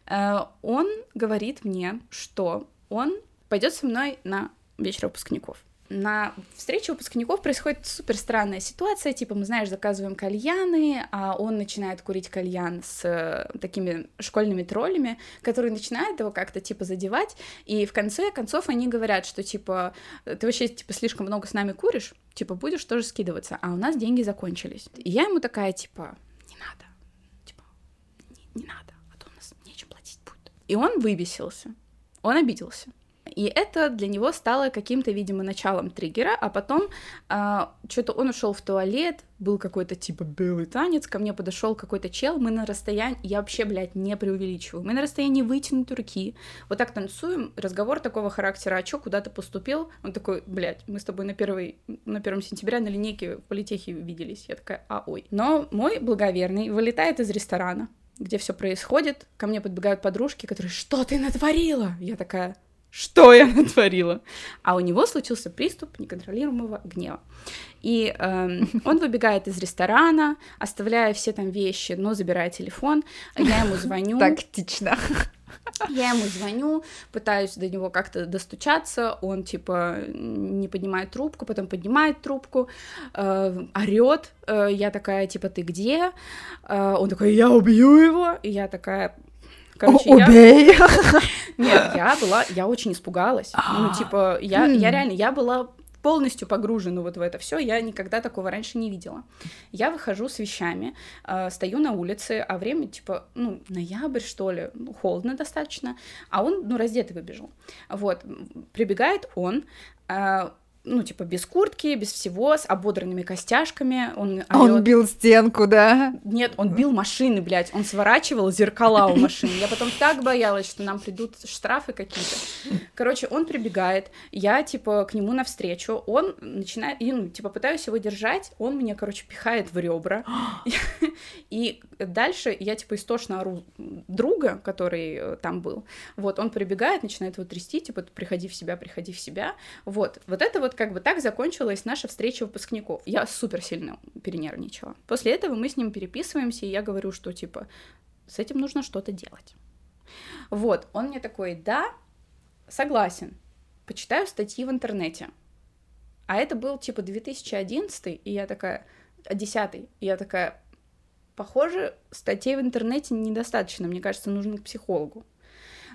Э, он говорит мне, что он пойдет со мной на вечер выпускников на встрече выпускников происходит супер странная ситуация, типа мы, знаешь, заказываем кальяны, а он начинает курить кальян с э, такими школьными троллями, которые начинают его как-то типа задевать, и в конце концов они говорят, что типа ты вообще типа слишком много с нами куришь, типа будешь тоже скидываться, а у нас деньги закончились. И я ему такая типа не надо, типа не, не надо, а то у нас нечем платить будет. И он выбесился, он обиделся. И это для него стало каким-то, видимо, началом триггера, а потом а, что-то он ушел в туалет, был какой-то типа белый танец, ко мне подошел какой-то чел, мы на расстоянии, я вообще, блядь, не преувеличиваю, мы на расстоянии вытянутой руки, вот так танцуем, разговор такого характера, а чё, куда ты поступил? Он такой, блядь, мы с тобой на, первый, на первом сентября на линейке в политехе виделись, я такая, а ой. Но мой благоверный вылетает из ресторана, где все происходит, ко мне подбегают подружки, которые, что ты натворила? Я такая, что я натворила. А у него случился приступ неконтролируемого гнева. И э, он выбегает из ресторана, оставляя все там вещи, но забирая телефон. Я ему звоню. Тактично. Я ему звоню, пытаюсь до него как-то достучаться, он типа не поднимает трубку, потом поднимает трубку, э, орет, э, я такая типа ты где? Э, он такой я убью его, и я такая Короче, Убей! Я... Нет, я была, я очень испугалась. Ну, а. типа, я, я реально, я была полностью погружена вот в это все, я никогда такого раньше не видела. Я выхожу с вещами, э, стою на улице, а время типа, ну, ноябрь, что ли, ну, холодно достаточно, а он, ну, раздетый выбежал. Вот, прибегает он, э, ну, типа, без куртки, без всего, с ободранными костяшками. Он, орёт. он бил стенку, да? Нет, он бил машины, блядь. Он сворачивал зеркала у машин. Я потом так боялась, что нам придут штрафы какие-то. Короче, он прибегает, я, типа, к нему навстречу. Он начинает, и, ну, типа, пытаюсь его держать. Он меня, короче, пихает в ребра. И дальше я, типа, истошно ору друга, который э, там был. Вот, он прибегает, начинает его трясти, типа, приходи в себя, приходи в себя. Вот, вот это вот вот как бы так закончилась наша встреча выпускников. Я супер сильно перенервничала. После этого мы с ним переписываемся, и я говорю, что типа с этим нужно что-то делать. Вот, он мне такой, да, согласен, почитаю статьи в интернете. А это был типа 2011, и я такая, 10 и я такая, похоже, статей в интернете недостаточно, мне кажется, нужно к психологу.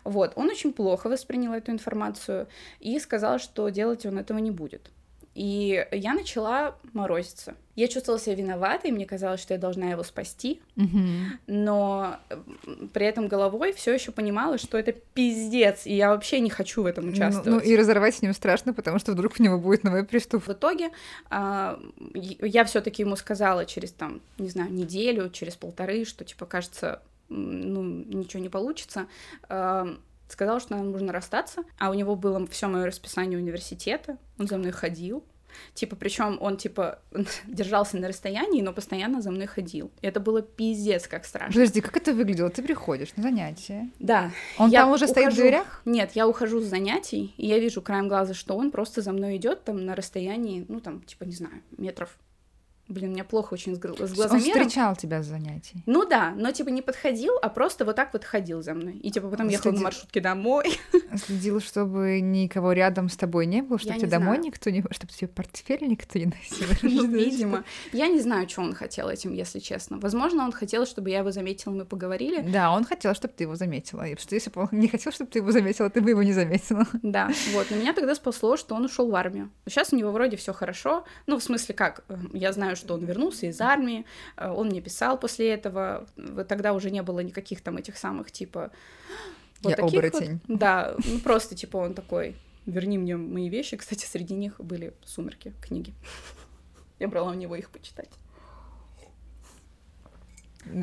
Вот, он очень плохо воспринял эту информацию и сказал, что делать он этого не будет. И я начала морозиться. Я чувствовала себя виноватой, мне казалось, что я должна его спасти, mm-hmm. но при этом головой все еще понимала, что это пиздец, и я вообще не хочу в этом участвовать. Ну, ну и разорвать с ним страшно, потому что вдруг у него будет новый приступ. В итоге а, я все-таки ему сказала через там, не знаю, неделю, через полторы, что типа кажется, ну, ничего не получится, сказал, что нам нужно расстаться, а у него было все мое расписание университета, он за мной ходил, Типа, причем он, типа, [LAUGHS] держался на расстоянии, но постоянно за мной ходил. И это было пиздец, как страшно. Подожди, как это выглядело? Ты приходишь на занятия? Да. Он я там уже ухожу... стоит в дверях? Нет, я ухожу с занятий, и я вижу краем глаза, что он просто за мной идет там на расстоянии, ну, там, типа, не знаю, метров Блин, у меня плохо очень с, с глазомером. Он встречал тебя с занятий. Ну да, но типа не подходил, а просто вот так вот ходил за мной. И типа потом ехал на маршрутке домой. [LAUGHS] Следил, чтобы никого рядом с тобой не было, чтобы тебе домой никто не... Чтобы тебе портфель никто не носил. [LAUGHS] Ну, видимо. Я не знаю, что он хотел этим, если честно. Возможно, он хотел, чтобы я его заметила, мы поговорили. Да, он хотел, чтобы ты его заметила. И что если бы он не хотел, чтобы ты его заметила, ты бы его не заметила. [LAUGHS] Да, вот. Но меня тогда спасло, что он ушел в армию. Сейчас у него вроде все хорошо. Ну, в смысле, как? Я знаю, что он вернулся из армии, э, он мне писал после этого, тогда уже не было никаких там этих самых, типа... Вот Я таких оборотень. Вот, да, ну просто, типа, он такой, верни мне мои вещи. Кстати, среди них были «Сумерки» книги. Я брала у него их почитать.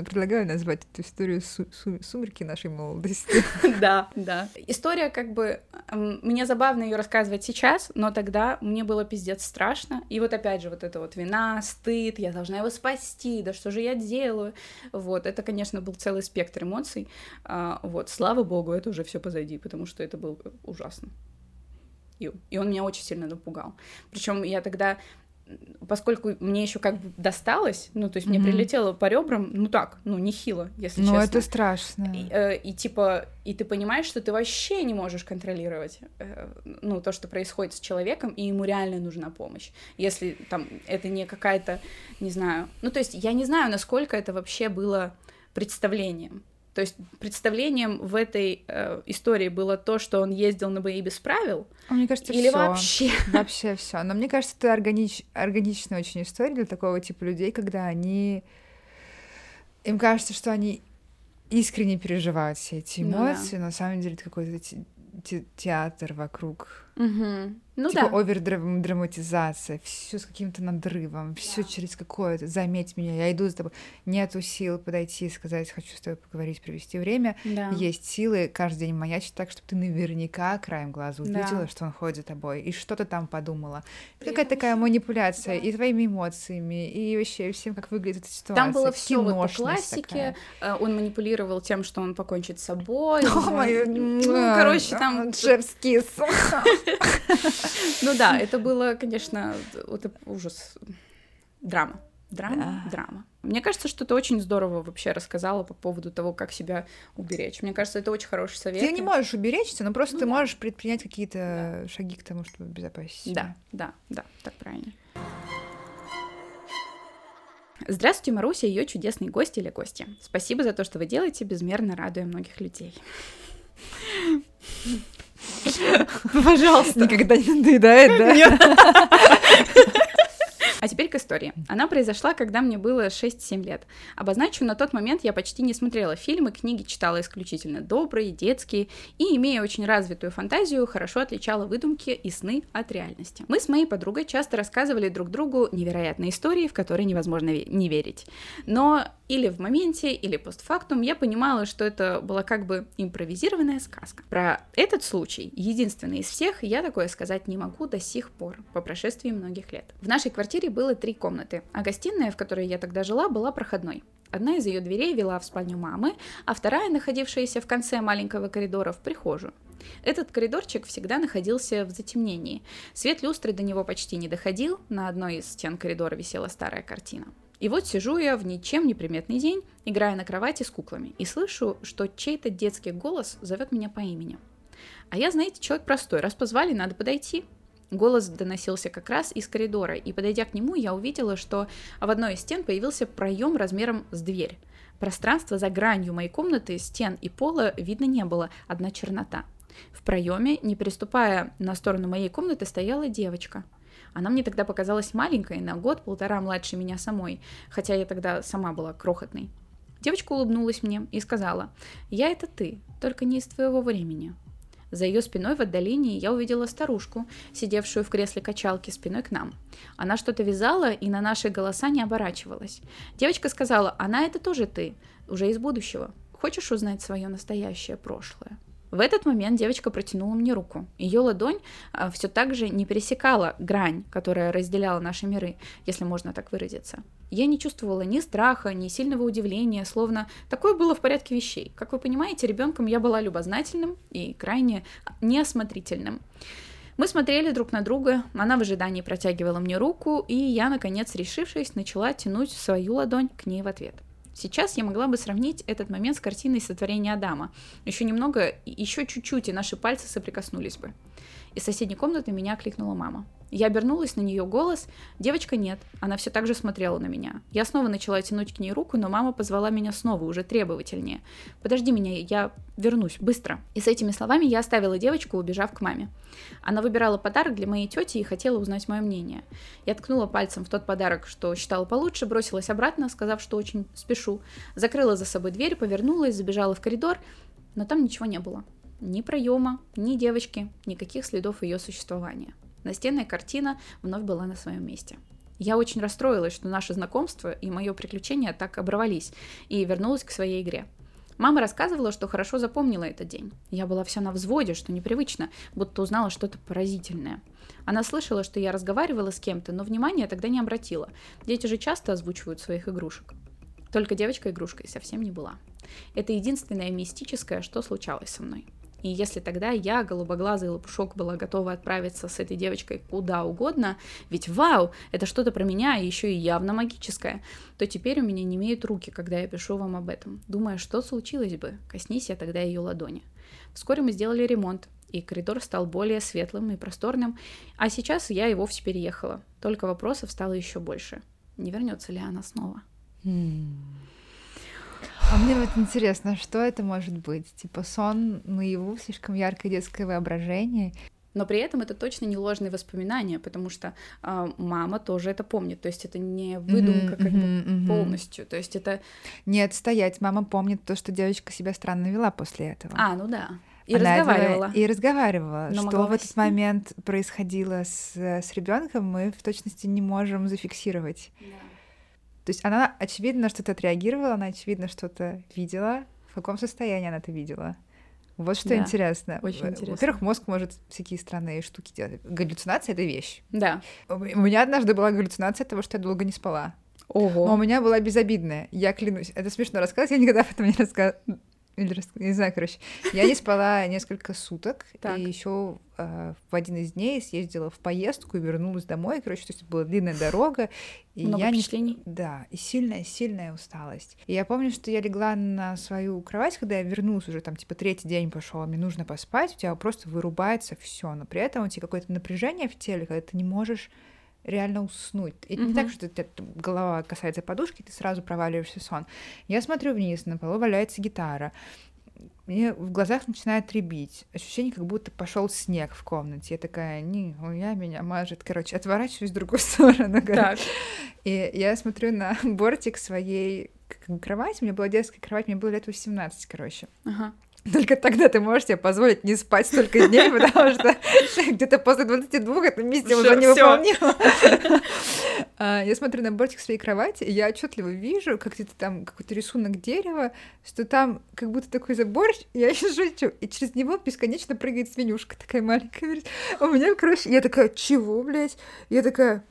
Предлагаю назвать эту историю су- су- «Сумерки нашей молодости». [LAUGHS] Да, да. История как бы... Мне забавно ее рассказывать сейчас, но тогда мне было пиздец страшно. И вот опять же вот это вот вина, стыд, я должна его спасти, да что же я делаю? Вот, это, конечно, был целый спектр эмоций. А, вот, слава богу, это уже все позади, потому что это было ужасно. И, и он меня очень сильно напугал. Причем я тогда поскольку мне еще как бы досталось, ну, то есть mm-hmm. мне прилетело по ребрам, ну так, ну, нехило, если ну, честно. Ну, это страшно. И, э, и типа, и ты понимаешь, что ты вообще не можешь контролировать, э, ну, то, что происходит с человеком, и ему реально нужна помощь. Если там это не какая-то, не знаю, ну, то есть я не знаю, насколько это вообще было представлением. То есть представлением в этой э, истории было то, что он ездил на бои без правил. А мне кажется, или всё. вообще [LAUGHS] вообще все. Но мне кажется, это органич... органичная очень история для такого типа людей, когда они им кажется, что они искренне переживают все эти эмоции, ну, да. но на самом деле это какой-то те театр вокруг. Угу. Ну типа да. овердраматизация, все с каким-то надрывом, да. все через какое-то. Заметь меня, я иду за тобой. Нету сил подойти и сказать, хочу с тобой поговорить, провести время. Да. Есть силы каждый день маячить так, чтобы ты наверняка краем глаза увидела, да. что он ходит за тобой, и что ты там подумала. Какая-то такая манипуляция да. и твоими эмоциями, и вообще всем, как выглядит эта ситуация. Там было все вот по классике. Такая. Э, он манипулировал тем, что он покончит с собой. [LAUGHS] Ну, короче, там... Джеффский [LAUGHS] ну да, это было, конечно, это ужас. Драма. Драма, да. драма. Мне кажется, что ты очень здорово вообще рассказала по поводу того, как себя уберечь. Мне кажется, это очень хороший совет. Ты не можешь уберечься, но просто ну, ты да. можешь предпринять какие-то да. шаги к тому, чтобы обезопасить себя. Да, да, да, так правильно. Здравствуйте, Маруся и ее чудесные гости или гости. Спасибо за то, что вы делаете, безмерно радуя многих людей. Пожалуйста. Никогда не надоедает, да? Нет. [LAUGHS] А теперь к истории. Она произошла, когда мне было 6-7 лет. Обозначу, на тот момент я почти не смотрела фильмы, книги читала исключительно добрые, детские, и, имея очень развитую фантазию, хорошо отличала выдумки и сны от реальности. Мы с моей подругой часто рассказывали друг другу невероятные истории, в которые невозможно не верить. Но или в моменте, или постфактум я понимала, что это была как бы импровизированная сказка. Про этот случай, единственный из всех, я такое сказать не могу до сих пор, по прошествии многих лет. В нашей квартире было три комнаты, а гостиная, в которой я тогда жила, была проходной. Одна из ее дверей вела в спальню мамы, а вторая, находившаяся в конце маленького коридора, в прихожую. Этот коридорчик всегда находился в затемнении. Свет люстры до него почти не доходил, на одной из стен коридора висела старая картина. И вот сижу я в ничем не приметный день, играя на кровати с куклами, и слышу, что чей-то детский голос зовет меня по имени. А я, знаете, человек простой, раз позвали, надо подойти. Голос доносился как раз из коридора, и подойдя к нему, я увидела, что в одной из стен появился проем размером с дверь. Пространства за гранью моей комнаты, стен и пола видно не было, одна чернота. В проеме, не приступая на сторону моей комнаты, стояла девочка. Она мне тогда показалась маленькой, на год-полтора младше меня самой, хотя я тогда сама была крохотной. Девочка улыбнулась мне и сказала, «Я это ты, только не из твоего времени». За ее спиной в отдалении я увидела старушку, сидевшую в кресле качалки спиной к нам. Она что-то вязала и на наши голоса не оборачивалась. Девочка сказала, она это тоже ты, уже из будущего. Хочешь узнать свое настоящее прошлое? В этот момент девочка протянула мне руку. Ее ладонь а, все так же не пересекала грань, которая разделяла наши миры, если можно так выразиться. Я не чувствовала ни страха, ни сильного удивления, словно такое было в порядке вещей. Как вы понимаете, ребенком я была любознательным и крайне неосмотрительным. Мы смотрели друг на друга, она в ожидании протягивала мне руку, и я, наконец, решившись, начала тянуть свою ладонь к ней в ответ. Сейчас я могла бы сравнить этот момент с картиной сотворения Адама. Еще немного, еще чуть-чуть, и наши пальцы соприкоснулись бы. Из соседней комнаты меня окликнула мама. Я обернулась на нее голос. Девочка нет, она все так же смотрела на меня. Я снова начала тянуть к ней руку, но мама позвала меня снова, уже требовательнее. «Подожди меня, я вернусь, быстро». И с этими словами я оставила девочку, убежав к маме. Она выбирала подарок для моей тети и хотела узнать мое мнение. Я ткнула пальцем в тот подарок, что считала получше, бросилась обратно, сказав, что очень спешу. Закрыла за собой дверь, повернулась, забежала в коридор, но там ничего не было. Ни проема, ни девочки, никаких следов ее существования. Настенная картина вновь была на своем месте. Я очень расстроилась, что наше знакомство и мое приключение так оборвались, и вернулась к своей игре. Мама рассказывала, что хорошо запомнила этот день. Я была вся на взводе, что непривычно, будто узнала что-то поразительное. Она слышала, что я разговаривала с кем-то, но внимания тогда не обратила. Дети же часто озвучивают своих игрушек. Только девочка игрушкой совсем не была. Это единственное мистическое, что случалось со мной. И если тогда я, голубоглазый лопушок, была готова отправиться с этой девочкой куда угодно, ведь вау, это что-то про меня, и еще и явно магическое, то теперь у меня не имеют руки, когда я пишу вам об этом, думая, что случилось бы, коснись я тогда ее ладони. Вскоре мы сделали ремонт, и коридор стал более светлым и просторным, а сейчас я и вовсе переехала. Только вопросов стало еще больше. Не вернется ли она снова? Hmm. А мне вот интересно, что это может быть? Типа сон наяву, слишком яркое детское воображение? Но при этом это точно не ложные воспоминания, потому что э, мама тоже это помнит. То есть это не выдумка mm-hmm, как mm-hmm, бы mm-hmm. полностью. То есть это... Нет, стоять. Мама помнит то, что девочка себя странно вела после этого. А, ну да. И Она разговаривала. и разговаривала. Но что в этот момент происходило с, с ребенком, мы в точности не можем зафиксировать. Да. То есть она, очевидно, что-то отреагировала, она, очевидно, что-то видела. В каком состоянии она это видела? Вот что да, интересно. Очень интересно. Во-первых, мозг может всякие странные штуки делать. Галлюцинация — это вещь. Да. У меня однажды была галлюцинация того, что я долго не спала. Ого. Но у меня была безобидная. Я клянусь. Это смешно рассказывать, я никогда об этом не рассказывала или не знаю, короче. Я не спала несколько суток, и еще э, в один из дней съездила в поездку и вернулась домой. Короче, то есть была длинная дорога. И Много я впечатлений? Не... Да, и сильная-сильная усталость. И я помню, что я легла на свою кровать, когда я вернулась уже, там, типа, третий день пошел, мне нужно поспать, у тебя просто вырубается все, но при этом у тебя какое-то напряжение в теле, когда ты не можешь реально уснуть. Это угу. не так, что тебя голова касается подушки, ты сразу проваливаешься в сон. Я смотрю вниз, на полу валяется гитара. Мне в глазах начинает ребить. Ощущение, как будто пошел снег в комнате. Я такая, не, я меня мажет. Короче, отворачиваюсь в другую [LAUGHS] сторону. Так. И я смотрю на [LAUGHS] бортик своей кровати. У меня была детская кровать, мне было лет 18, короче. Ага. Только тогда ты можешь себе позволить не спать столько дней, потому что где-то после 22 это миссия уже невыполнима. А, я смотрю на бортик своей кровати, и я отчетливо вижу, как где-то там какой-то рисунок дерева, что там как будто такой забор, я еще шучу, и через него бесконечно прыгает свинюшка такая маленькая. У меня, короче, я такая, чего, блядь? Я такая,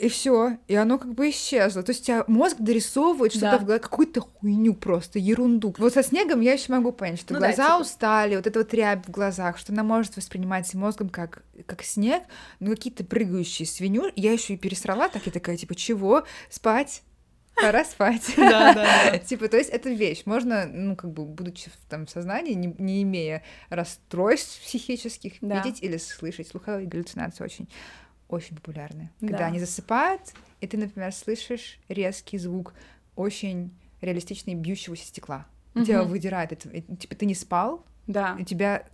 и все, и оно как бы исчезло. То есть у тебя мозг дорисовывает что-то да. в голове, какую-то хуйню просто, ерунду. Вот со снегом я еще могу понять, что ну, глаза да, типа... устали, вот это вот рябь в глазах, что она может воспринимать мозгом как, как снег, но какие-то прыгающие свиню. Я еще и пересрала, так и такая, типа, чего? Спать? пора спать. [LAUGHS] Да, да, [LAUGHS] Типа, то есть это вещь. Можно, ну, как бы, будучи в там сознании, не, не имея расстройств психических, видеть или слышать. Слуховые галлюцинации очень очень популярны. Когда да. они засыпают, и ты, например, слышишь резкий звук очень реалистичный бьющегося стекла. Угу. Тебя выдирает. Это, типа ты не спал, да. и тебя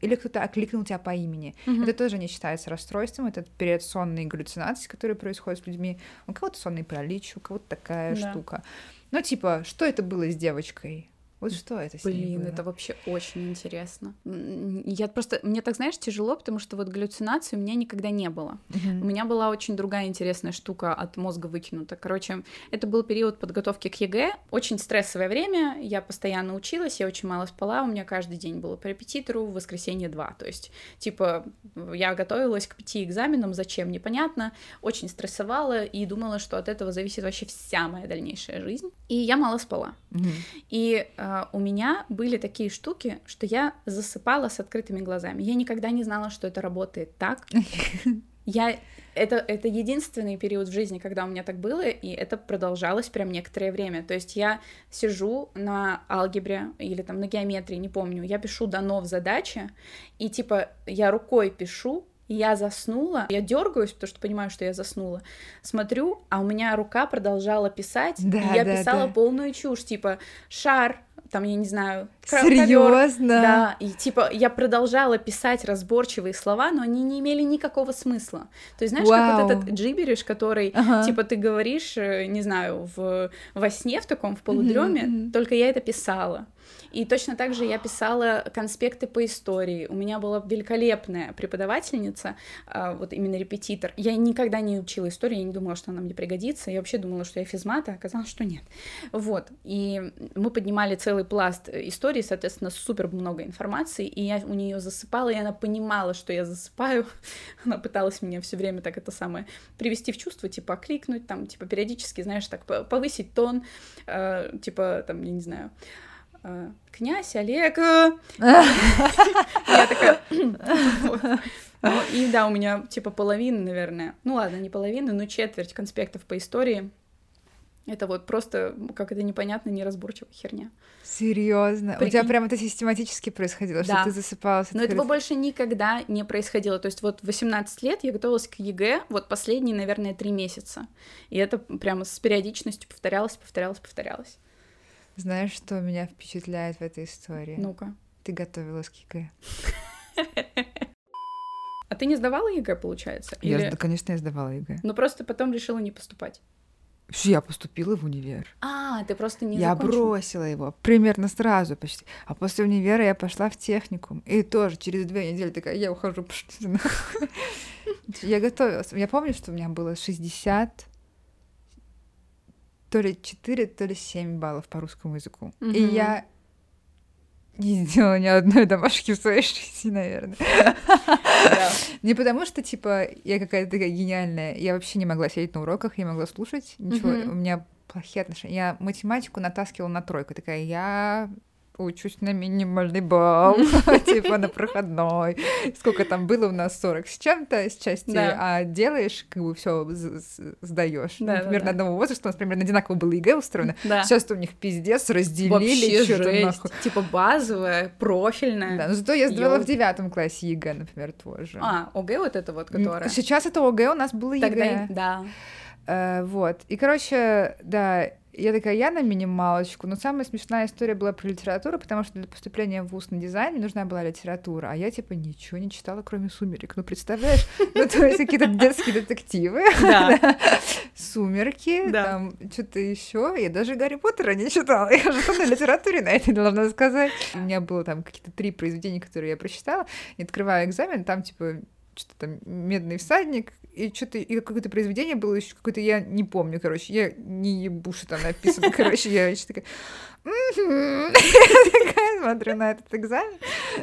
или кто-то окликнул тебя по имени. Угу. Это тоже не считается расстройством, это предсонные галлюцинации, которые происходят с людьми. У кого-то сонный паралич, у кого-то такая да. штука. Ну, типа, что это было с девочкой? Вот что это с Блин, было? это вообще очень интересно. Я просто... Мне так, знаешь, тяжело, потому что вот галлюцинаций у меня никогда не было. Uh-huh. У меня была очень другая интересная штука от мозга выкинута. Короче, это был период подготовки к ЕГЭ. Очень стрессовое время. Я постоянно училась, я очень мало спала. У меня каждый день было по репетитору, в воскресенье два. То есть, типа, я готовилась к пяти экзаменам, зачем, непонятно. Очень стрессовала и думала, что от этого зависит вообще вся моя дальнейшая жизнь. И я мало спала. Uh-huh. И э, у меня были такие штуки, что я засыпала с открытыми глазами. Я никогда не знала, что это работает так. [LAUGHS] Я это, это единственный период в жизни, когда у меня так было, и это продолжалось прям некоторое время. То есть я сижу на алгебре или там на геометрии, не помню, я пишу дано в задаче, и типа я рукой пишу, я заснула, я дергаюсь, потому что понимаю, что я заснула. Смотрю, а у меня рука продолжала писать, да, и я да, писала да. полную чушь, типа шар, там, я не знаю, Серьезно? Да, и типа я продолжала писать разборчивые слова, но они не имели никакого смысла. То есть, знаешь, Вау. как вот этот джибериш, который, ага. типа, ты говоришь, э, не знаю, в, во сне в таком, в полудреме, mm-hmm. только я это писала. И точно так же я писала конспекты по истории. У меня была великолепная преподавательница, а, вот именно репетитор. Я никогда не учила историю, я не думала, что она мне пригодится. Я вообще думала, что я физмата, а оказалось, что нет. Вот. И мы поднимали целый пласт истории, соответственно, супер много информации, и я у нее засыпала, и она понимала, что я засыпаю. [LAUGHS] Она пыталась меня все время так это самое привести в чувство, типа окликнуть, там, типа периодически, знаешь, так повысить тон, э, типа, там, я не знаю, э, князь Олег. [LAUGHS] Я такая... Ну, и да, у меня типа половина, наверное. Ну ладно, не половина, но четверть конспектов по истории это вот просто как это непонятно, неразборчивая херня. Серьезно? Прикинь? У тебя прям это систематически происходило, да. что ты засыпалась? Но этого больше никогда не происходило. То есть вот 18 лет я готовилась к ЕГЭ, вот последние, наверное, три месяца. И это прямо с периодичностью повторялось, повторялось, повторялось. Знаешь, что меня впечатляет в этой истории? Ну-ка. Ты готовилась к ЕГЭ. [LAUGHS] А ты не сдавала ЕГЭ, получается? Я, Или... конечно, я сдавала ЕГЭ. Но просто потом решила не поступать. Я поступила в универ. А, ты просто не Я закончила. бросила его примерно сразу почти. А после универа я пошла в техникум. И тоже через две недели такая, я ухожу, [LAUGHS] Я готовилась. Я помню, что у меня было 60 то ли 4, то ли 7 баллов по русскому языку. И я не сделала ни одной домашки в своей [LAUGHS] жизни, наверное. Не потому что, типа, я какая-то такая гениальная. Я вообще не могла сидеть на уроках, я могла слушать ничего. У меня плохие отношения. Я математику натаскивала на тройку. Такая, я учусь на минимальный балл, [LAUGHS] типа на проходной. Сколько там было у нас 40 с чем-то с части А делаешь, как бы все сдаешь. Примерно одного возраста у нас примерно одинаково было ЕГЭ устроено. Сейчас у них пиздец, разделили что-то Типа базовая, профильная. Да, но зато я сдавала в девятом классе ЕГЭ, например, тоже. А, ОГЭ вот это вот, которое? Сейчас это ОГЭ, у нас было ЕГЭ. Да. Э, вот. И, короче, да, я такая, я на минималочку. Но самая смешная история была про литературу, потому что для поступления в вуз на дизайн нужна была литература, а я, типа, ничего не читала, кроме «Сумерек». Ну, представляешь? [LAUGHS] Ну, то есть какие-то детские детективы, [LAUGHS] «Сумерки», там что-то еще. Я даже «Гарри Поттера» не читала. [LAUGHS] Я же на литературе на это должна сказать. У меня было там какие-то три произведения, которые я прочитала. И открываю экзамен, там, типа, что-то там «Медный всадник», и что-то, и какое-то произведение было еще какое-то, я не помню, короче, я не ебу, что там написано, [LAUGHS] короче, я еще такая, [LAUGHS] такая смотрю на этот экзамен.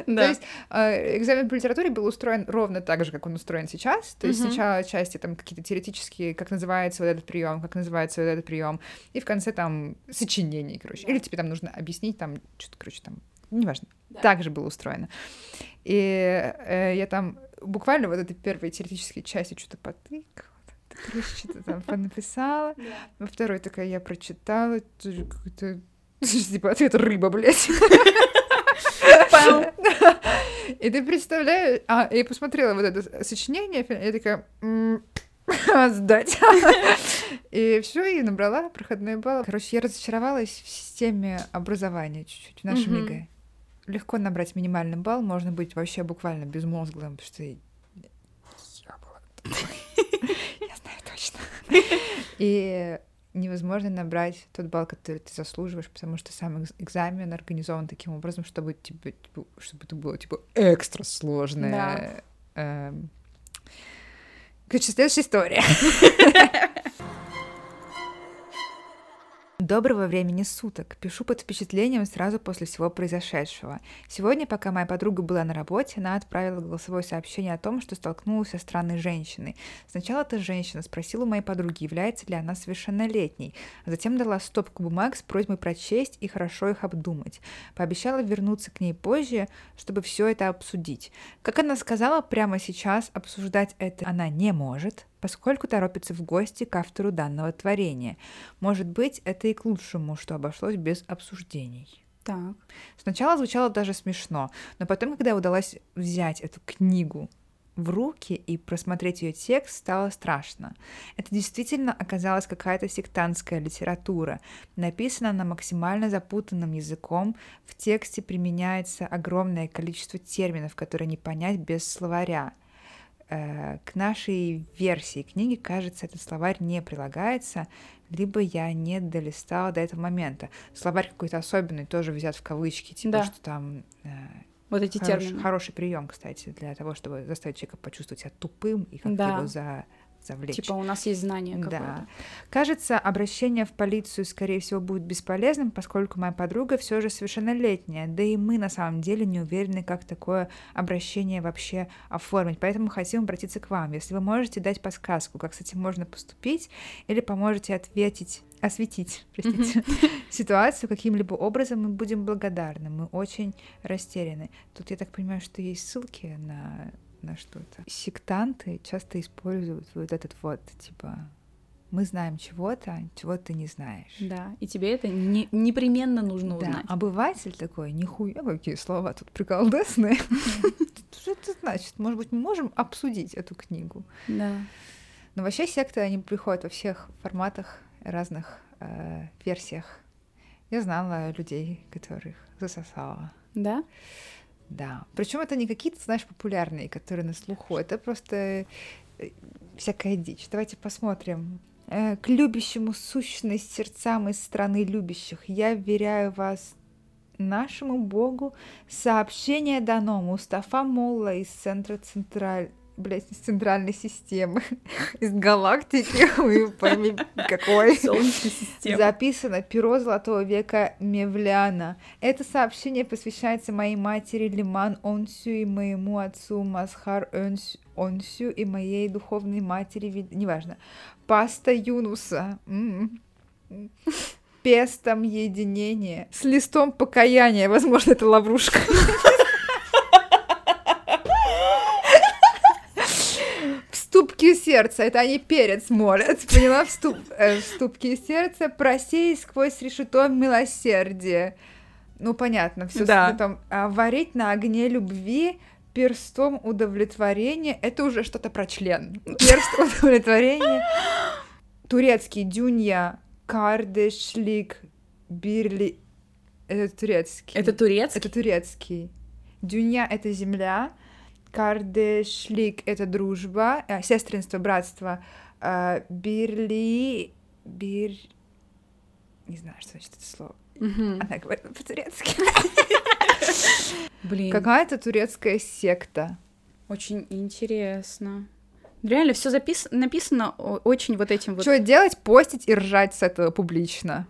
То есть а, экзамен по литературе был устроен ровно так же, как он устроен сейчас. То есть сначала части там какие-то теоретические, как называется вот этот прием, как называется вот этот прием, и в конце там сочинений, короче. Или тебе там нужно объяснить там что-то, короче, там, неважно. Так же было устроено. И э, я там буквально вот этой первой теоретической части что-то потыкала, что-то там [LAUGHS] понаписала. Во второй такая я прочитала, тоже какой-то [LAUGHS] типа ответ рыба, блядь. И ты представляешь... А, я посмотрела вот это сочинение, я такая... [LAUGHS] сдать. И все, и набрала проходной балл. Короче, я разочаровалась в системе образования чуть-чуть, в нашем ЕГЭ легко набрать минимальный балл, можно быть вообще буквально безмозглым, потому что я [LAUGHS] знаю точно. [LAUGHS] И невозможно набрать тот балл, который ты заслуживаешь, потому что сам экзамен организован таким образом, чтобы типа, чтобы это было типа экстра сложное. Да. Эм... Короче, следующая история. [LAUGHS] Доброго времени суток. Пишу под впечатлением сразу после всего произошедшего. Сегодня, пока моя подруга была на работе, она отправила голосовое сообщение о том, что столкнулась со странной женщиной. Сначала эта женщина спросила у моей подруги, является ли она совершеннолетней, а затем дала стопку бумаг с просьбой прочесть и хорошо их обдумать. Пообещала вернуться к ней позже, чтобы все это обсудить. Как она сказала, прямо сейчас обсуждать это она не может, поскольку торопится в гости к автору данного творения. Может быть, это и к лучшему, что обошлось без обсуждений. Так. Сначала звучало даже смешно, но потом, когда удалось взять эту книгу в руки и просмотреть ее текст, стало страшно. Это действительно оказалась какая-то сектантская литература. Написана она максимально запутанным языком, в тексте применяется огромное количество терминов, которые не понять без словаря. Э, к нашей версии книги, кажется, этот словарь не прилагается. либо я не долистала до этого момента. Словарь какой-то особенный тоже взят в кавычки, типа, Да. что там... э, Вот эти хорош- термины. Хороший прием, кстати, для того, чтобы заставить человека почувствовать себя тупым и как-то Да. его за, завлечь. Типа у нас есть знание Да. какое-то. Кажется, обращение в полицию, скорее всего, будет бесполезным, поскольку моя подруга все же совершеннолетняя, да и мы на самом деле не уверены, как такое обращение вообще оформить. Поэтому хотим обратиться к вам. Если вы можете дать подсказку, как с этим можно поступить, или поможете ответить, осветить, [LAUGHS] простите, [LAUGHS] ситуацию каким-либо образом, мы будем благодарны. Мы очень растеряны. Тут я так понимаю, что есть ссылки на на что-то. Сектанты часто используют вот этот вот, типа, мы знаем чего-то, чего ты не знаешь. Да, и тебе это не- непременно нужно Да, узнать. обыватель такой, нихуя, какие слова тут приколдесные. [LAUGHS] Что это значит? Может быть, мы можем обсудить эту книгу? Да. Но вообще секты, они приходят во всех форматах, разных э, версиях. Я знала людей, которых засосала. Да? Да. Причем это не какие-то, знаешь, популярные, которые на слуху. Это просто э, всякая дичь. Давайте посмотрим. Э, К любящему сущность сердцам из страны любящих. Я вверяю вас нашему Богу. Сообщение дано Мустафа Молла из центра централь... Блять, из центральной системы, [LAUGHS] из галактики, [LAUGHS] вы пойми, какой. [LAUGHS] Солнечная система. Записано «Перо золотого века Мевляна». Это сообщение посвящается моей матери Лиман Онсю и моему отцу Масхар Онс- Онсю и моей духовной матери, неважно, Паста Юнуса. М. Пестом единения. С листом покаяния. Возможно, это лаврушка. В ступке сердца, это они перец молят, [LAUGHS] поняла? В, ступ, э, в ступке сердца просей сквозь решето милосердие. Ну, понятно, все Да. там. а, варить на огне любви перстом удовлетворения. Это уже что-то про член. Перст [LAUGHS] удовлетворения. Турецкий дюнья кардешлик бирли. Это турецкий. Это турецкий? Это турецкий. Дюня — это земля, кардешлик — это дружба, э, сестринство, братство, э, бирли... Бир... Не знаю, что значит это слово. Мгм. Она говорит по-турецки. [LAUGHS] Блин, Какая-то турецкая секта. очень интересно. Реально, все запис... написано очень вот этим вот. Что делать? Постить и ржать с этого публично.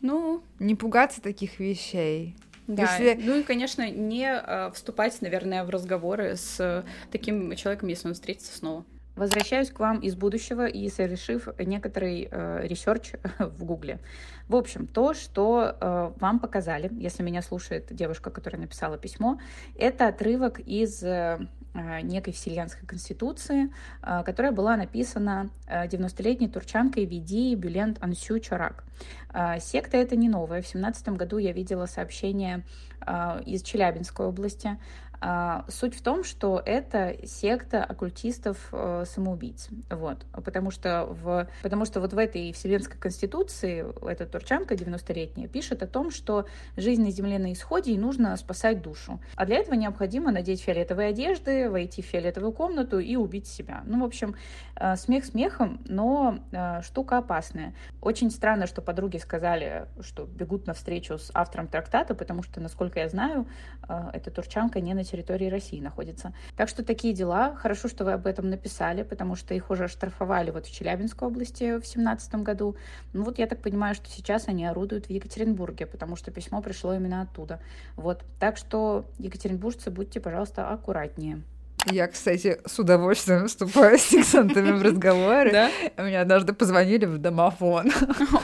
Ну, Не пугаться таких вещей. Да. Если- Ну и, конечно, не э, вступать, наверное, в разговоры с э, таким человеком, если он встретится снова. Возвращаюсь к вам из будущего и совершив некоторый э, research [LAUGHS] в Гугле. В общем, то, что э, вам показали, если меня слушает девушка, которая написала письмо, это отрывок из э, некой вселенской конституции, э, которая была написана э, 90-летней турчанкой Ведиа Бюлент Онсю Чорак. Э, Секта это не новая. В 17 году я видела сообщение э, из Челябинской области. А, Суть в том, что это секта оккультистов-самоубийц. Вот. Потому что, в, потому что вот в этой Вселенской Конституции эта турчанка 90-летняя пишет о том, что жизнь на Земле на исходе и нужно спасать душу. А для этого необходимо надеть фиолетовые одежды, войти в фиолетовую комнату и убить себя. Ну, в общем, э, смех смехом, но э, штука опасная. Очень странно, что подруги сказали, что бегут навстречу с автором трактата, потому что, насколько я знаю, э, эта турчанка не на территории России находится. Так что такие дела. Хорошо, что вы об этом написали, потому что их уже оштрафовали вот в Челябинской области в семнадцатом году. Ну вот я так понимаю, что сейчас они орудуют в Екатеринбурге, потому что письмо пришло именно оттуда. Вот. Так что, екатеринбуржцы, будьте, пожалуйста, аккуратнее. Я, кстати, с удовольствием вступаю с сексантами в разговоры. Да? Мне однажды позвонили в домофон.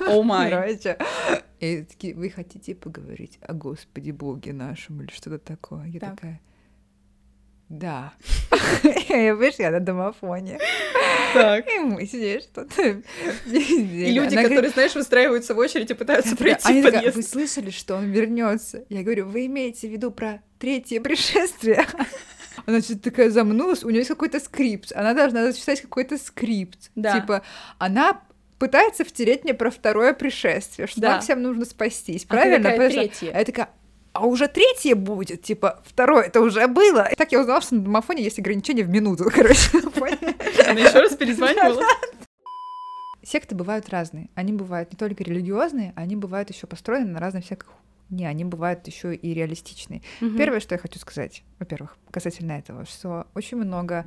О май. И такие, вы хотите поговорить о Господе Боге нашем или что-то такое? Я Так. такая, да. [LAUGHS] Я вышла на домофоне. Так. И мы сидели что-то. И люди, которые, знаешь, выстраиваются в очередь и пытаются пройти Они такая, подъезд. вы слышали, что он вернется? Я говорю, вы имеете в виду про третье пришествие? [LAUGHS] Она что-то такая замнулась, у нее есть какой-то скрипт. Она должна зачитать какой-то скрипт. Да. Типа, она пытается втереть мне про второе пришествие, что Да. нам всем нужно спастись. А ты Правильно? такая, Потому что- «Третье». А я такая, а уже третье будет, типа, второе это уже было. И так я узнала, что на домофоне есть ограничение в минуту, [LAUGHS] короче. Она еще раз перезванивала. [LAUGHS] секты бывают разные. Они бывают не только религиозные, они бывают еще построены на разных всяких не, они бывают еще и реалистичные. Угу. Первое, что я хочу сказать, во-первых, касательно этого, что очень много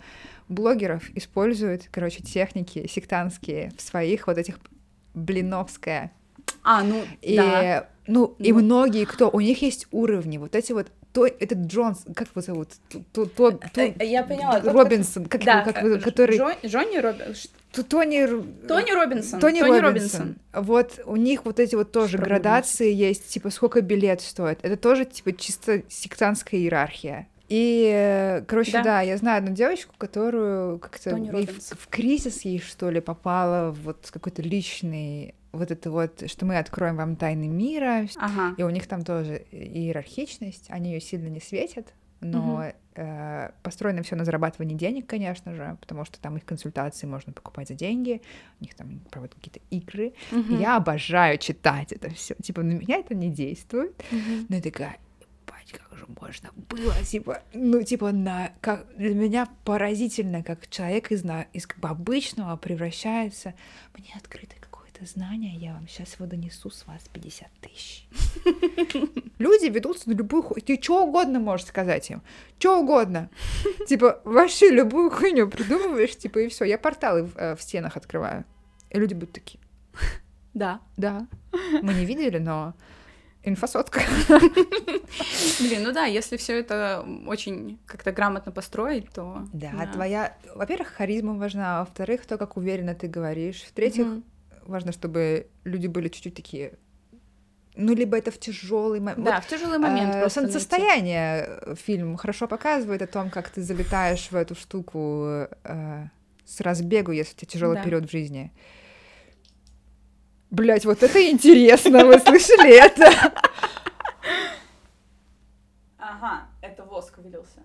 блогеров используют, короче, техники сектантские в своих вот этих блиновская. А, ну, и, да. Ну, ну, и многие, кто, у них есть уровни, вот эти вот то, этот Джонс, как его зовут? То, то, то, э, я поняла. Робинсон, как да, его, как, э, который... Джон, Джонни Робинсон. Тони... Тони Робинсон. Тони, Тони Робинсон. Робинсон. Вот у них вот эти вот тоже Что градации Робинсон? есть, типа сколько билет стоит. Это тоже типа чисто сектантская иерархия. И, короче, да. да, я знаю одну девочку, которую как-то в, в кризис ей, что ли, попала вот какой-то личный вот это вот, что мы откроем вам тайны мира, ага. и у них там тоже иерархичность, они ее сильно не светят, но угу. э, построено все на зарабатывании денег, конечно же, потому что там их консультации можно покупать за деньги, у них там проводят какие-то игры. Угу. И я обожаю читать это все. Типа на меня это не действует, угу. но я такая, как же можно было, типа, ну, типа, на, как, для меня поразительно, как человек из, на, из как бы обычного превращается, мне открыто это знание, я вам сейчас его донесу с вас 50 тысяч. [LAUGHS] Люди ведутся на любую хуйню. Ты что угодно можешь сказать им. Что угодно. [LAUGHS] Типа, вообще любую хуйню придумываешь, типа, и все. Я порталы в, э, в стенах открываю. И люди будут такие. [LAUGHS] Да. Да. Мы не видели, но инфосотка. Блин, ну да, если все это очень как-то грамотно построить, то... Да, да. твоя, во-первых, харизма важна, а во-вторых, то, как уверенно ты говоришь, в-третьих, угу важно, чтобы люди были чуть-чуть такие ну, либо это в тяжелый момент. Да, вот, в тяжелый момент. Э, солнцестояние найти. фильм хорошо показывает о том, как ты залетаешь в эту штуку э, с разбегу, если у тебя тяжелый да. период в жизни. Блять, вот это интересно, вы слышали это? Ага, это воск вылился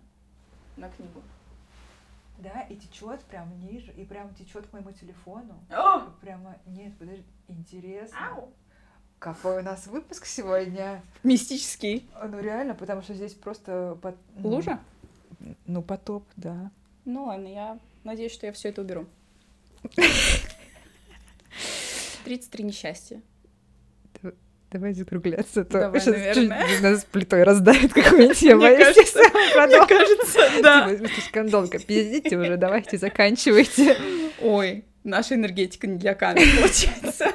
на книгу. Да, и течет прям ниже, и прям течет к моему телефону. О! Прямо, нет, подожди, интересно. Ау. Какой у нас выпуск сегодня? Мистический. А, ну реально, потому что здесь просто... Под... Ну, Лужа? Ну, потоп, да. Ну ладно, я надеюсь, что я все это уберу. [LAUGHS] 33 несчастья. Давай закругляться, а то Давай, сейчас наверное. нас плитой раздавит какой-нибудь, я кажется, мне кажется, да. Типа, скандалка, пиздите уже, давайте, заканчивайте. Ой, наша энергетика не для камер, получается.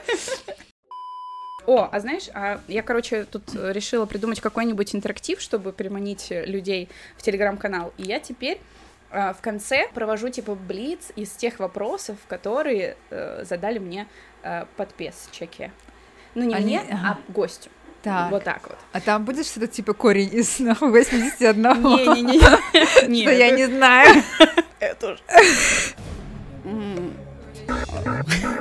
О, а знаешь, а я, короче, тут решила придумать какой-нибудь интерактив, чтобы приманить людей в телеграм-канал. И я теперь а, в конце провожу типа блиц из тех вопросов, которые э, задали мне э, подписчики. Ну, не Они... мне, а гостю. Так. Вот так вот. А там будет что-то типа корень из [LAUGHS] 81? Не-не-не. [LAUGHS] Что я не знаю. [LAUGHS] Это уже.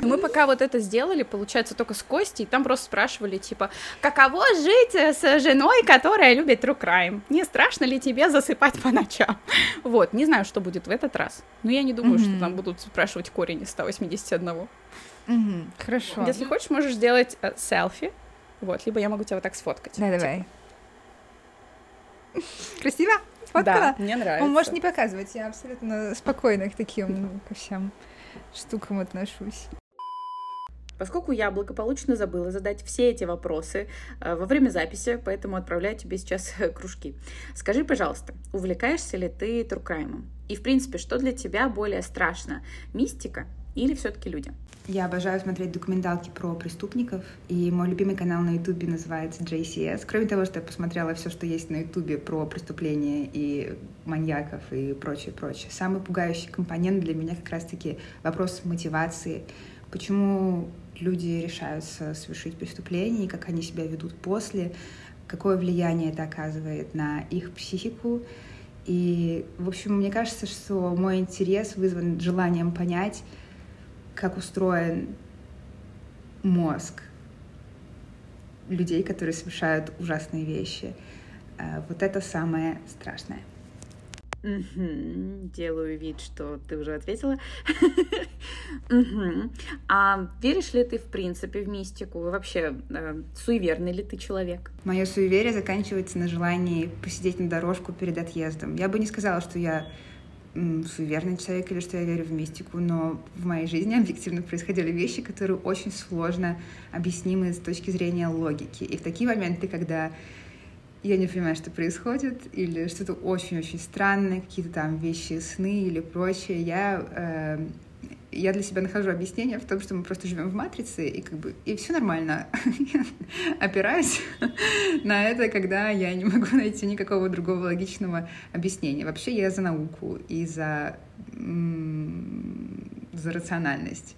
Мы пока вот это сделали, получается, только с Костей, там просто спрашивали, типа, каково жить с женой, которая любит true crime? Не страшно ли тебе засыпать по ночам? Вот, не знаю, что будет в этот раз. Но я не думаю, что там будут спрашивать корень из 181. Угу, хорошо. Если хочешь, можешь сделать э, селфи. Вот, либо я могу тебя вот так сфоткать. Да, типа. давай. [LAUGHS] Красиво? Сфоткала? Да, мне нравится. Он может не показывать, я абсолютно спокойно к таким ко всем штукам отношусь. Поскольку я благополучно забыла задать все эти вопросы э, во время записи, поэтому отправляю тебе сейчас [LAUGHS] кружки. Скажи, пожалуйста, увлекаешься ли ты туркраймом? И, в принципе, что для тебя более страшно? Мистика или все-таки люди? Я обожаю смотреть документалки про преступников, и мой любимый канал на ютубе называется JCS. Кроме того, что я посмотрела все, что есть на ютубе про преступления и маньяков и прочее, прочее. Самый пугающий компонент для меня как раз-таки вопрос мотивации. Почему люди решаются совершить преступление, как они себя ведут после, какое влияние это оказывает на их психику. И, в общем, мне кажется, что мой интерес вызван желанием понять, как устроен мозг людей, которые совершают ужасные вещи. Э, вот это самое страшное. Угу. Делаю вид, что ты уже ответила. [LAUGHS] угу. А веришь ли ты в принципе в мистику? Вообще э, суеверный ли ты человек? Мое суеверие заканчивается на желании посидеть на дорожку перед отъездом. Я бы не сказала, что я суеверный человек или что я верю в мистику, но в моей жизни объективно происходили вещи, которые очень сложно объяснимы с точки зрения логики. И в такие моменты, когда я не понимаю, что происходит, или что-то очень-очень странное, какие-то там вещи, сны или прочее, я э, я для себя нахожу объяснение в том, что мы просто живем в матрице, и как бы и все нормально. [LAUGHS] Опираюсь на это, когда я не могу найти никакого другого логичного объяснения. Вообще я за науку и за, за рациональность.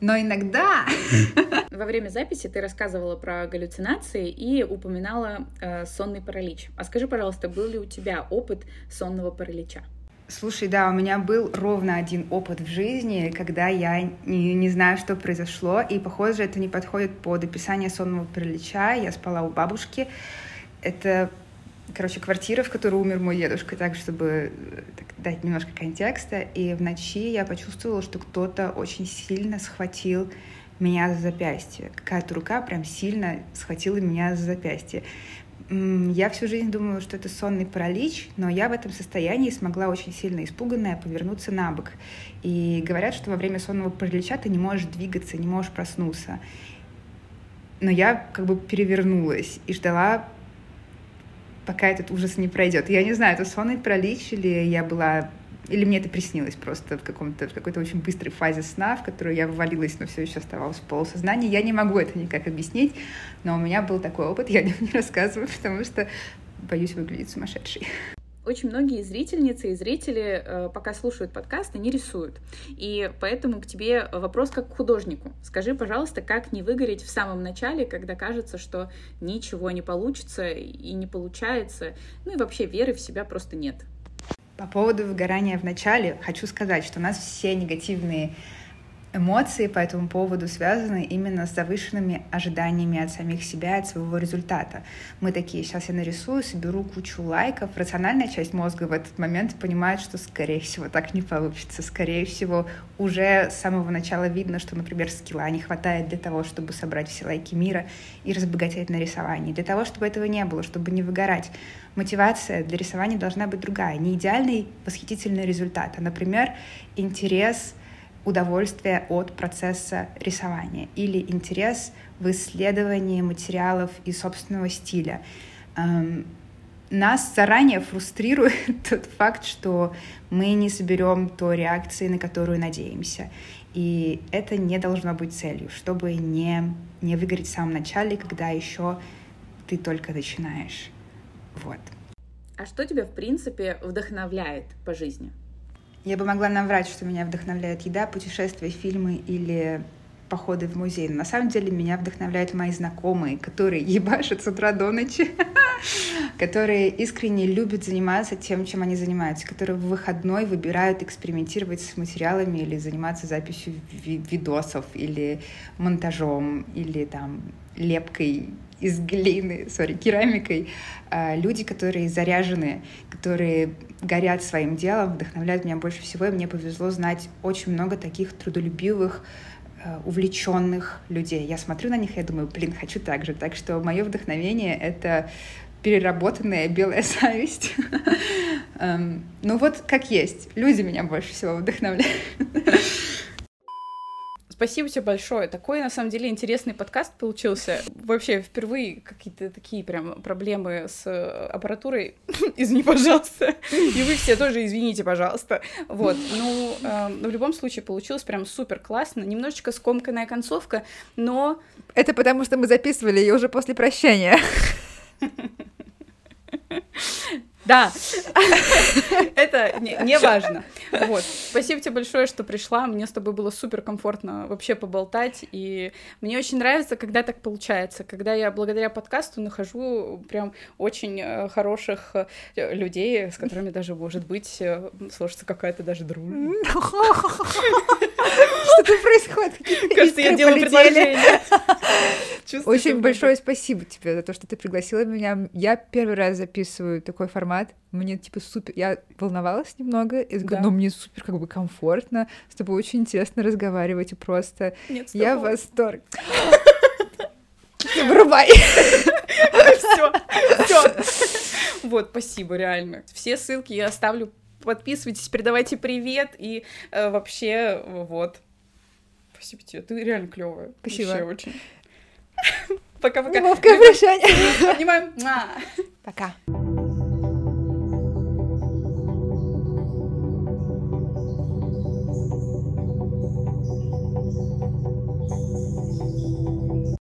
Но иногда... [LAUGHS] Во время записи ты рассказывала про галлюцинации и упоминала э, сонный паралич. А скажи, пожалуйста, был ли у тебя опыт сонного паралича? Слушай, да, у меня был ровно один опыт в жизни, когда я не, не знаю, что произошло, и, похоже, это не подходит под описание сонного паралича. Я спала у бабушки. Это, короче, квартира, в которой умер мой дедушка, так, чтобы так, дать немножко контекста. И в ночи я почувствовала, что кто-то очень сильно схватил меня за запястье. Какая-то рука прям сильно схватила меня за запястье. Я всю жизнь думала, что это сонный паралич, но я в этом состоянии смогла очень сильно испуганная повернуться на бок. И говорят, что во время сонного паралича ты не можешь двигаться, не можешь проснуться. Но я как бы перевернулась и ждала, пока этот ужас не пройдет. Я не знаю, это сонный паралич или я была или мне это приснилось просто в, каком-то, в какой-то очень быстрой фазе сна, в которую я ввалилась, но все еще оставалась в полусознании. Я не могу это никак объяснить, но у меня был такой опыт, [LAUGHS] я не рассказываю, потому что боюсь выглядеть сумасшедшей очень многие зрительницы и зрители, э, пока слушают подкаст, они рисуют. И поэтому к тебе вопрос как к художнику. Скажи, пожалуйста, как не выгореть в самом начале, когда кажется, что ничего не получится и не получается, ну и вообще веры в себя просто нет. По поводу выгорания в начале хочу сказать, что у нас все негативные эмоции по этому поводу связаны именно с завышенными ожиданиями от самих себя, от своего результата. Мы такие, сейчас я нарисую, соберу кучу лайков. Рациональная часть мозга в этот момент понимает, что, скорее всего, так не получится. Скорее всего, уже с самого начала видно, что, например, скилла не хватает для того, чтобы собрать все лайки мира и разбогатеть на рисовании. Для того, чтобы этого не было, чтобы не выгорать. Мотивация для рисования должна быть другая. Не идеальный восхитительный результат, а, например, интерес — удовольствие от процесса рисования или интерес в исследовании материалов и собственного стиля. Эм, нас заранее фрустрирует [LAUGHS] тот факт, что мы не соберем то реакции, на которую надеемся. И это не должно быть целью, чтобы не, не выгореть в самом начале, когда еще ты только начинаешь. Вот. А что тебя, в принципе, вдохновляет по жизни? Я бы могла наврать, что меня вдохновляет еда, путешествия, фильмы или походы в музей. Но на самом деле меня вдохновляют мои знакомые, которые [LAUGHS] ебашат с утра до ночи, [LAUGHS] которые искренне любят заниматься тем, чем они занимаются, которые в выходной выбирают экспериментировать с материалами или заниматься записью видосов или монтажом или там лепкой из глины, сори, керамикой, а, люди, которые заряжены, которые горят своим делом, вдохновляют меня больше всего, и мне повезло знать очень много таких трудолюбивых, а, увлеченных людей. Я смотрю на них и думаю, блин, хочу так же. Так что мое вдохновение — это переработанная белая [LAUGHS] зависть. Эм, ну вот как есть. Люди меня больше всего вдохновляют. Спасибо тебе большое. Такой, на самом деле, интересный подкаст получился. Вообще, впервые какие-то такие прям проблемы с э, аппаратурой. [LAUGHS] Извини, пожалуйста. И вы все тоже извините, пожалуйста. Вот. Ну, э, в любом случае, получилось прям супер классно. Немножечко скомканная концовка, но... Это потому, что мы записывали ее уже после прощания. [LAUGHS] Да, [LAUGHS] это не, важно. Вот. Спасибо тебе большое, что пришла. Мне с тобой было супер комфортно вообще поболтать. И мне очень нравится, когда так получается, когда я благодаря подкасту нахожу прям очень э, хороших э, людей, с которыми даже, может быть, э, сложится какая-то даже дружба. [LAUGHS] Что-то происходит. Кажется, я делаю предложение. Очень большое спасибо тебе за то, что ты пригласила меня. Я первый раз записываю такой формат формат. Мне, типа, супер... Я волновалась немного, и да. но мне супер, как бы, комфортно. С тобой очень интересно разговаривать, и просто... Нет, я в восторге. Вырубай! Все, все. Вот, спасибо, реально. Все ссылки я оставлю подписывайтесь, передавайте привет и э, вообще вот. Спасибо тебе, ты реально клевая. Спасибо. Вообще очень. Пока-пока. Неловкое прощание. Обнимаем. Пока.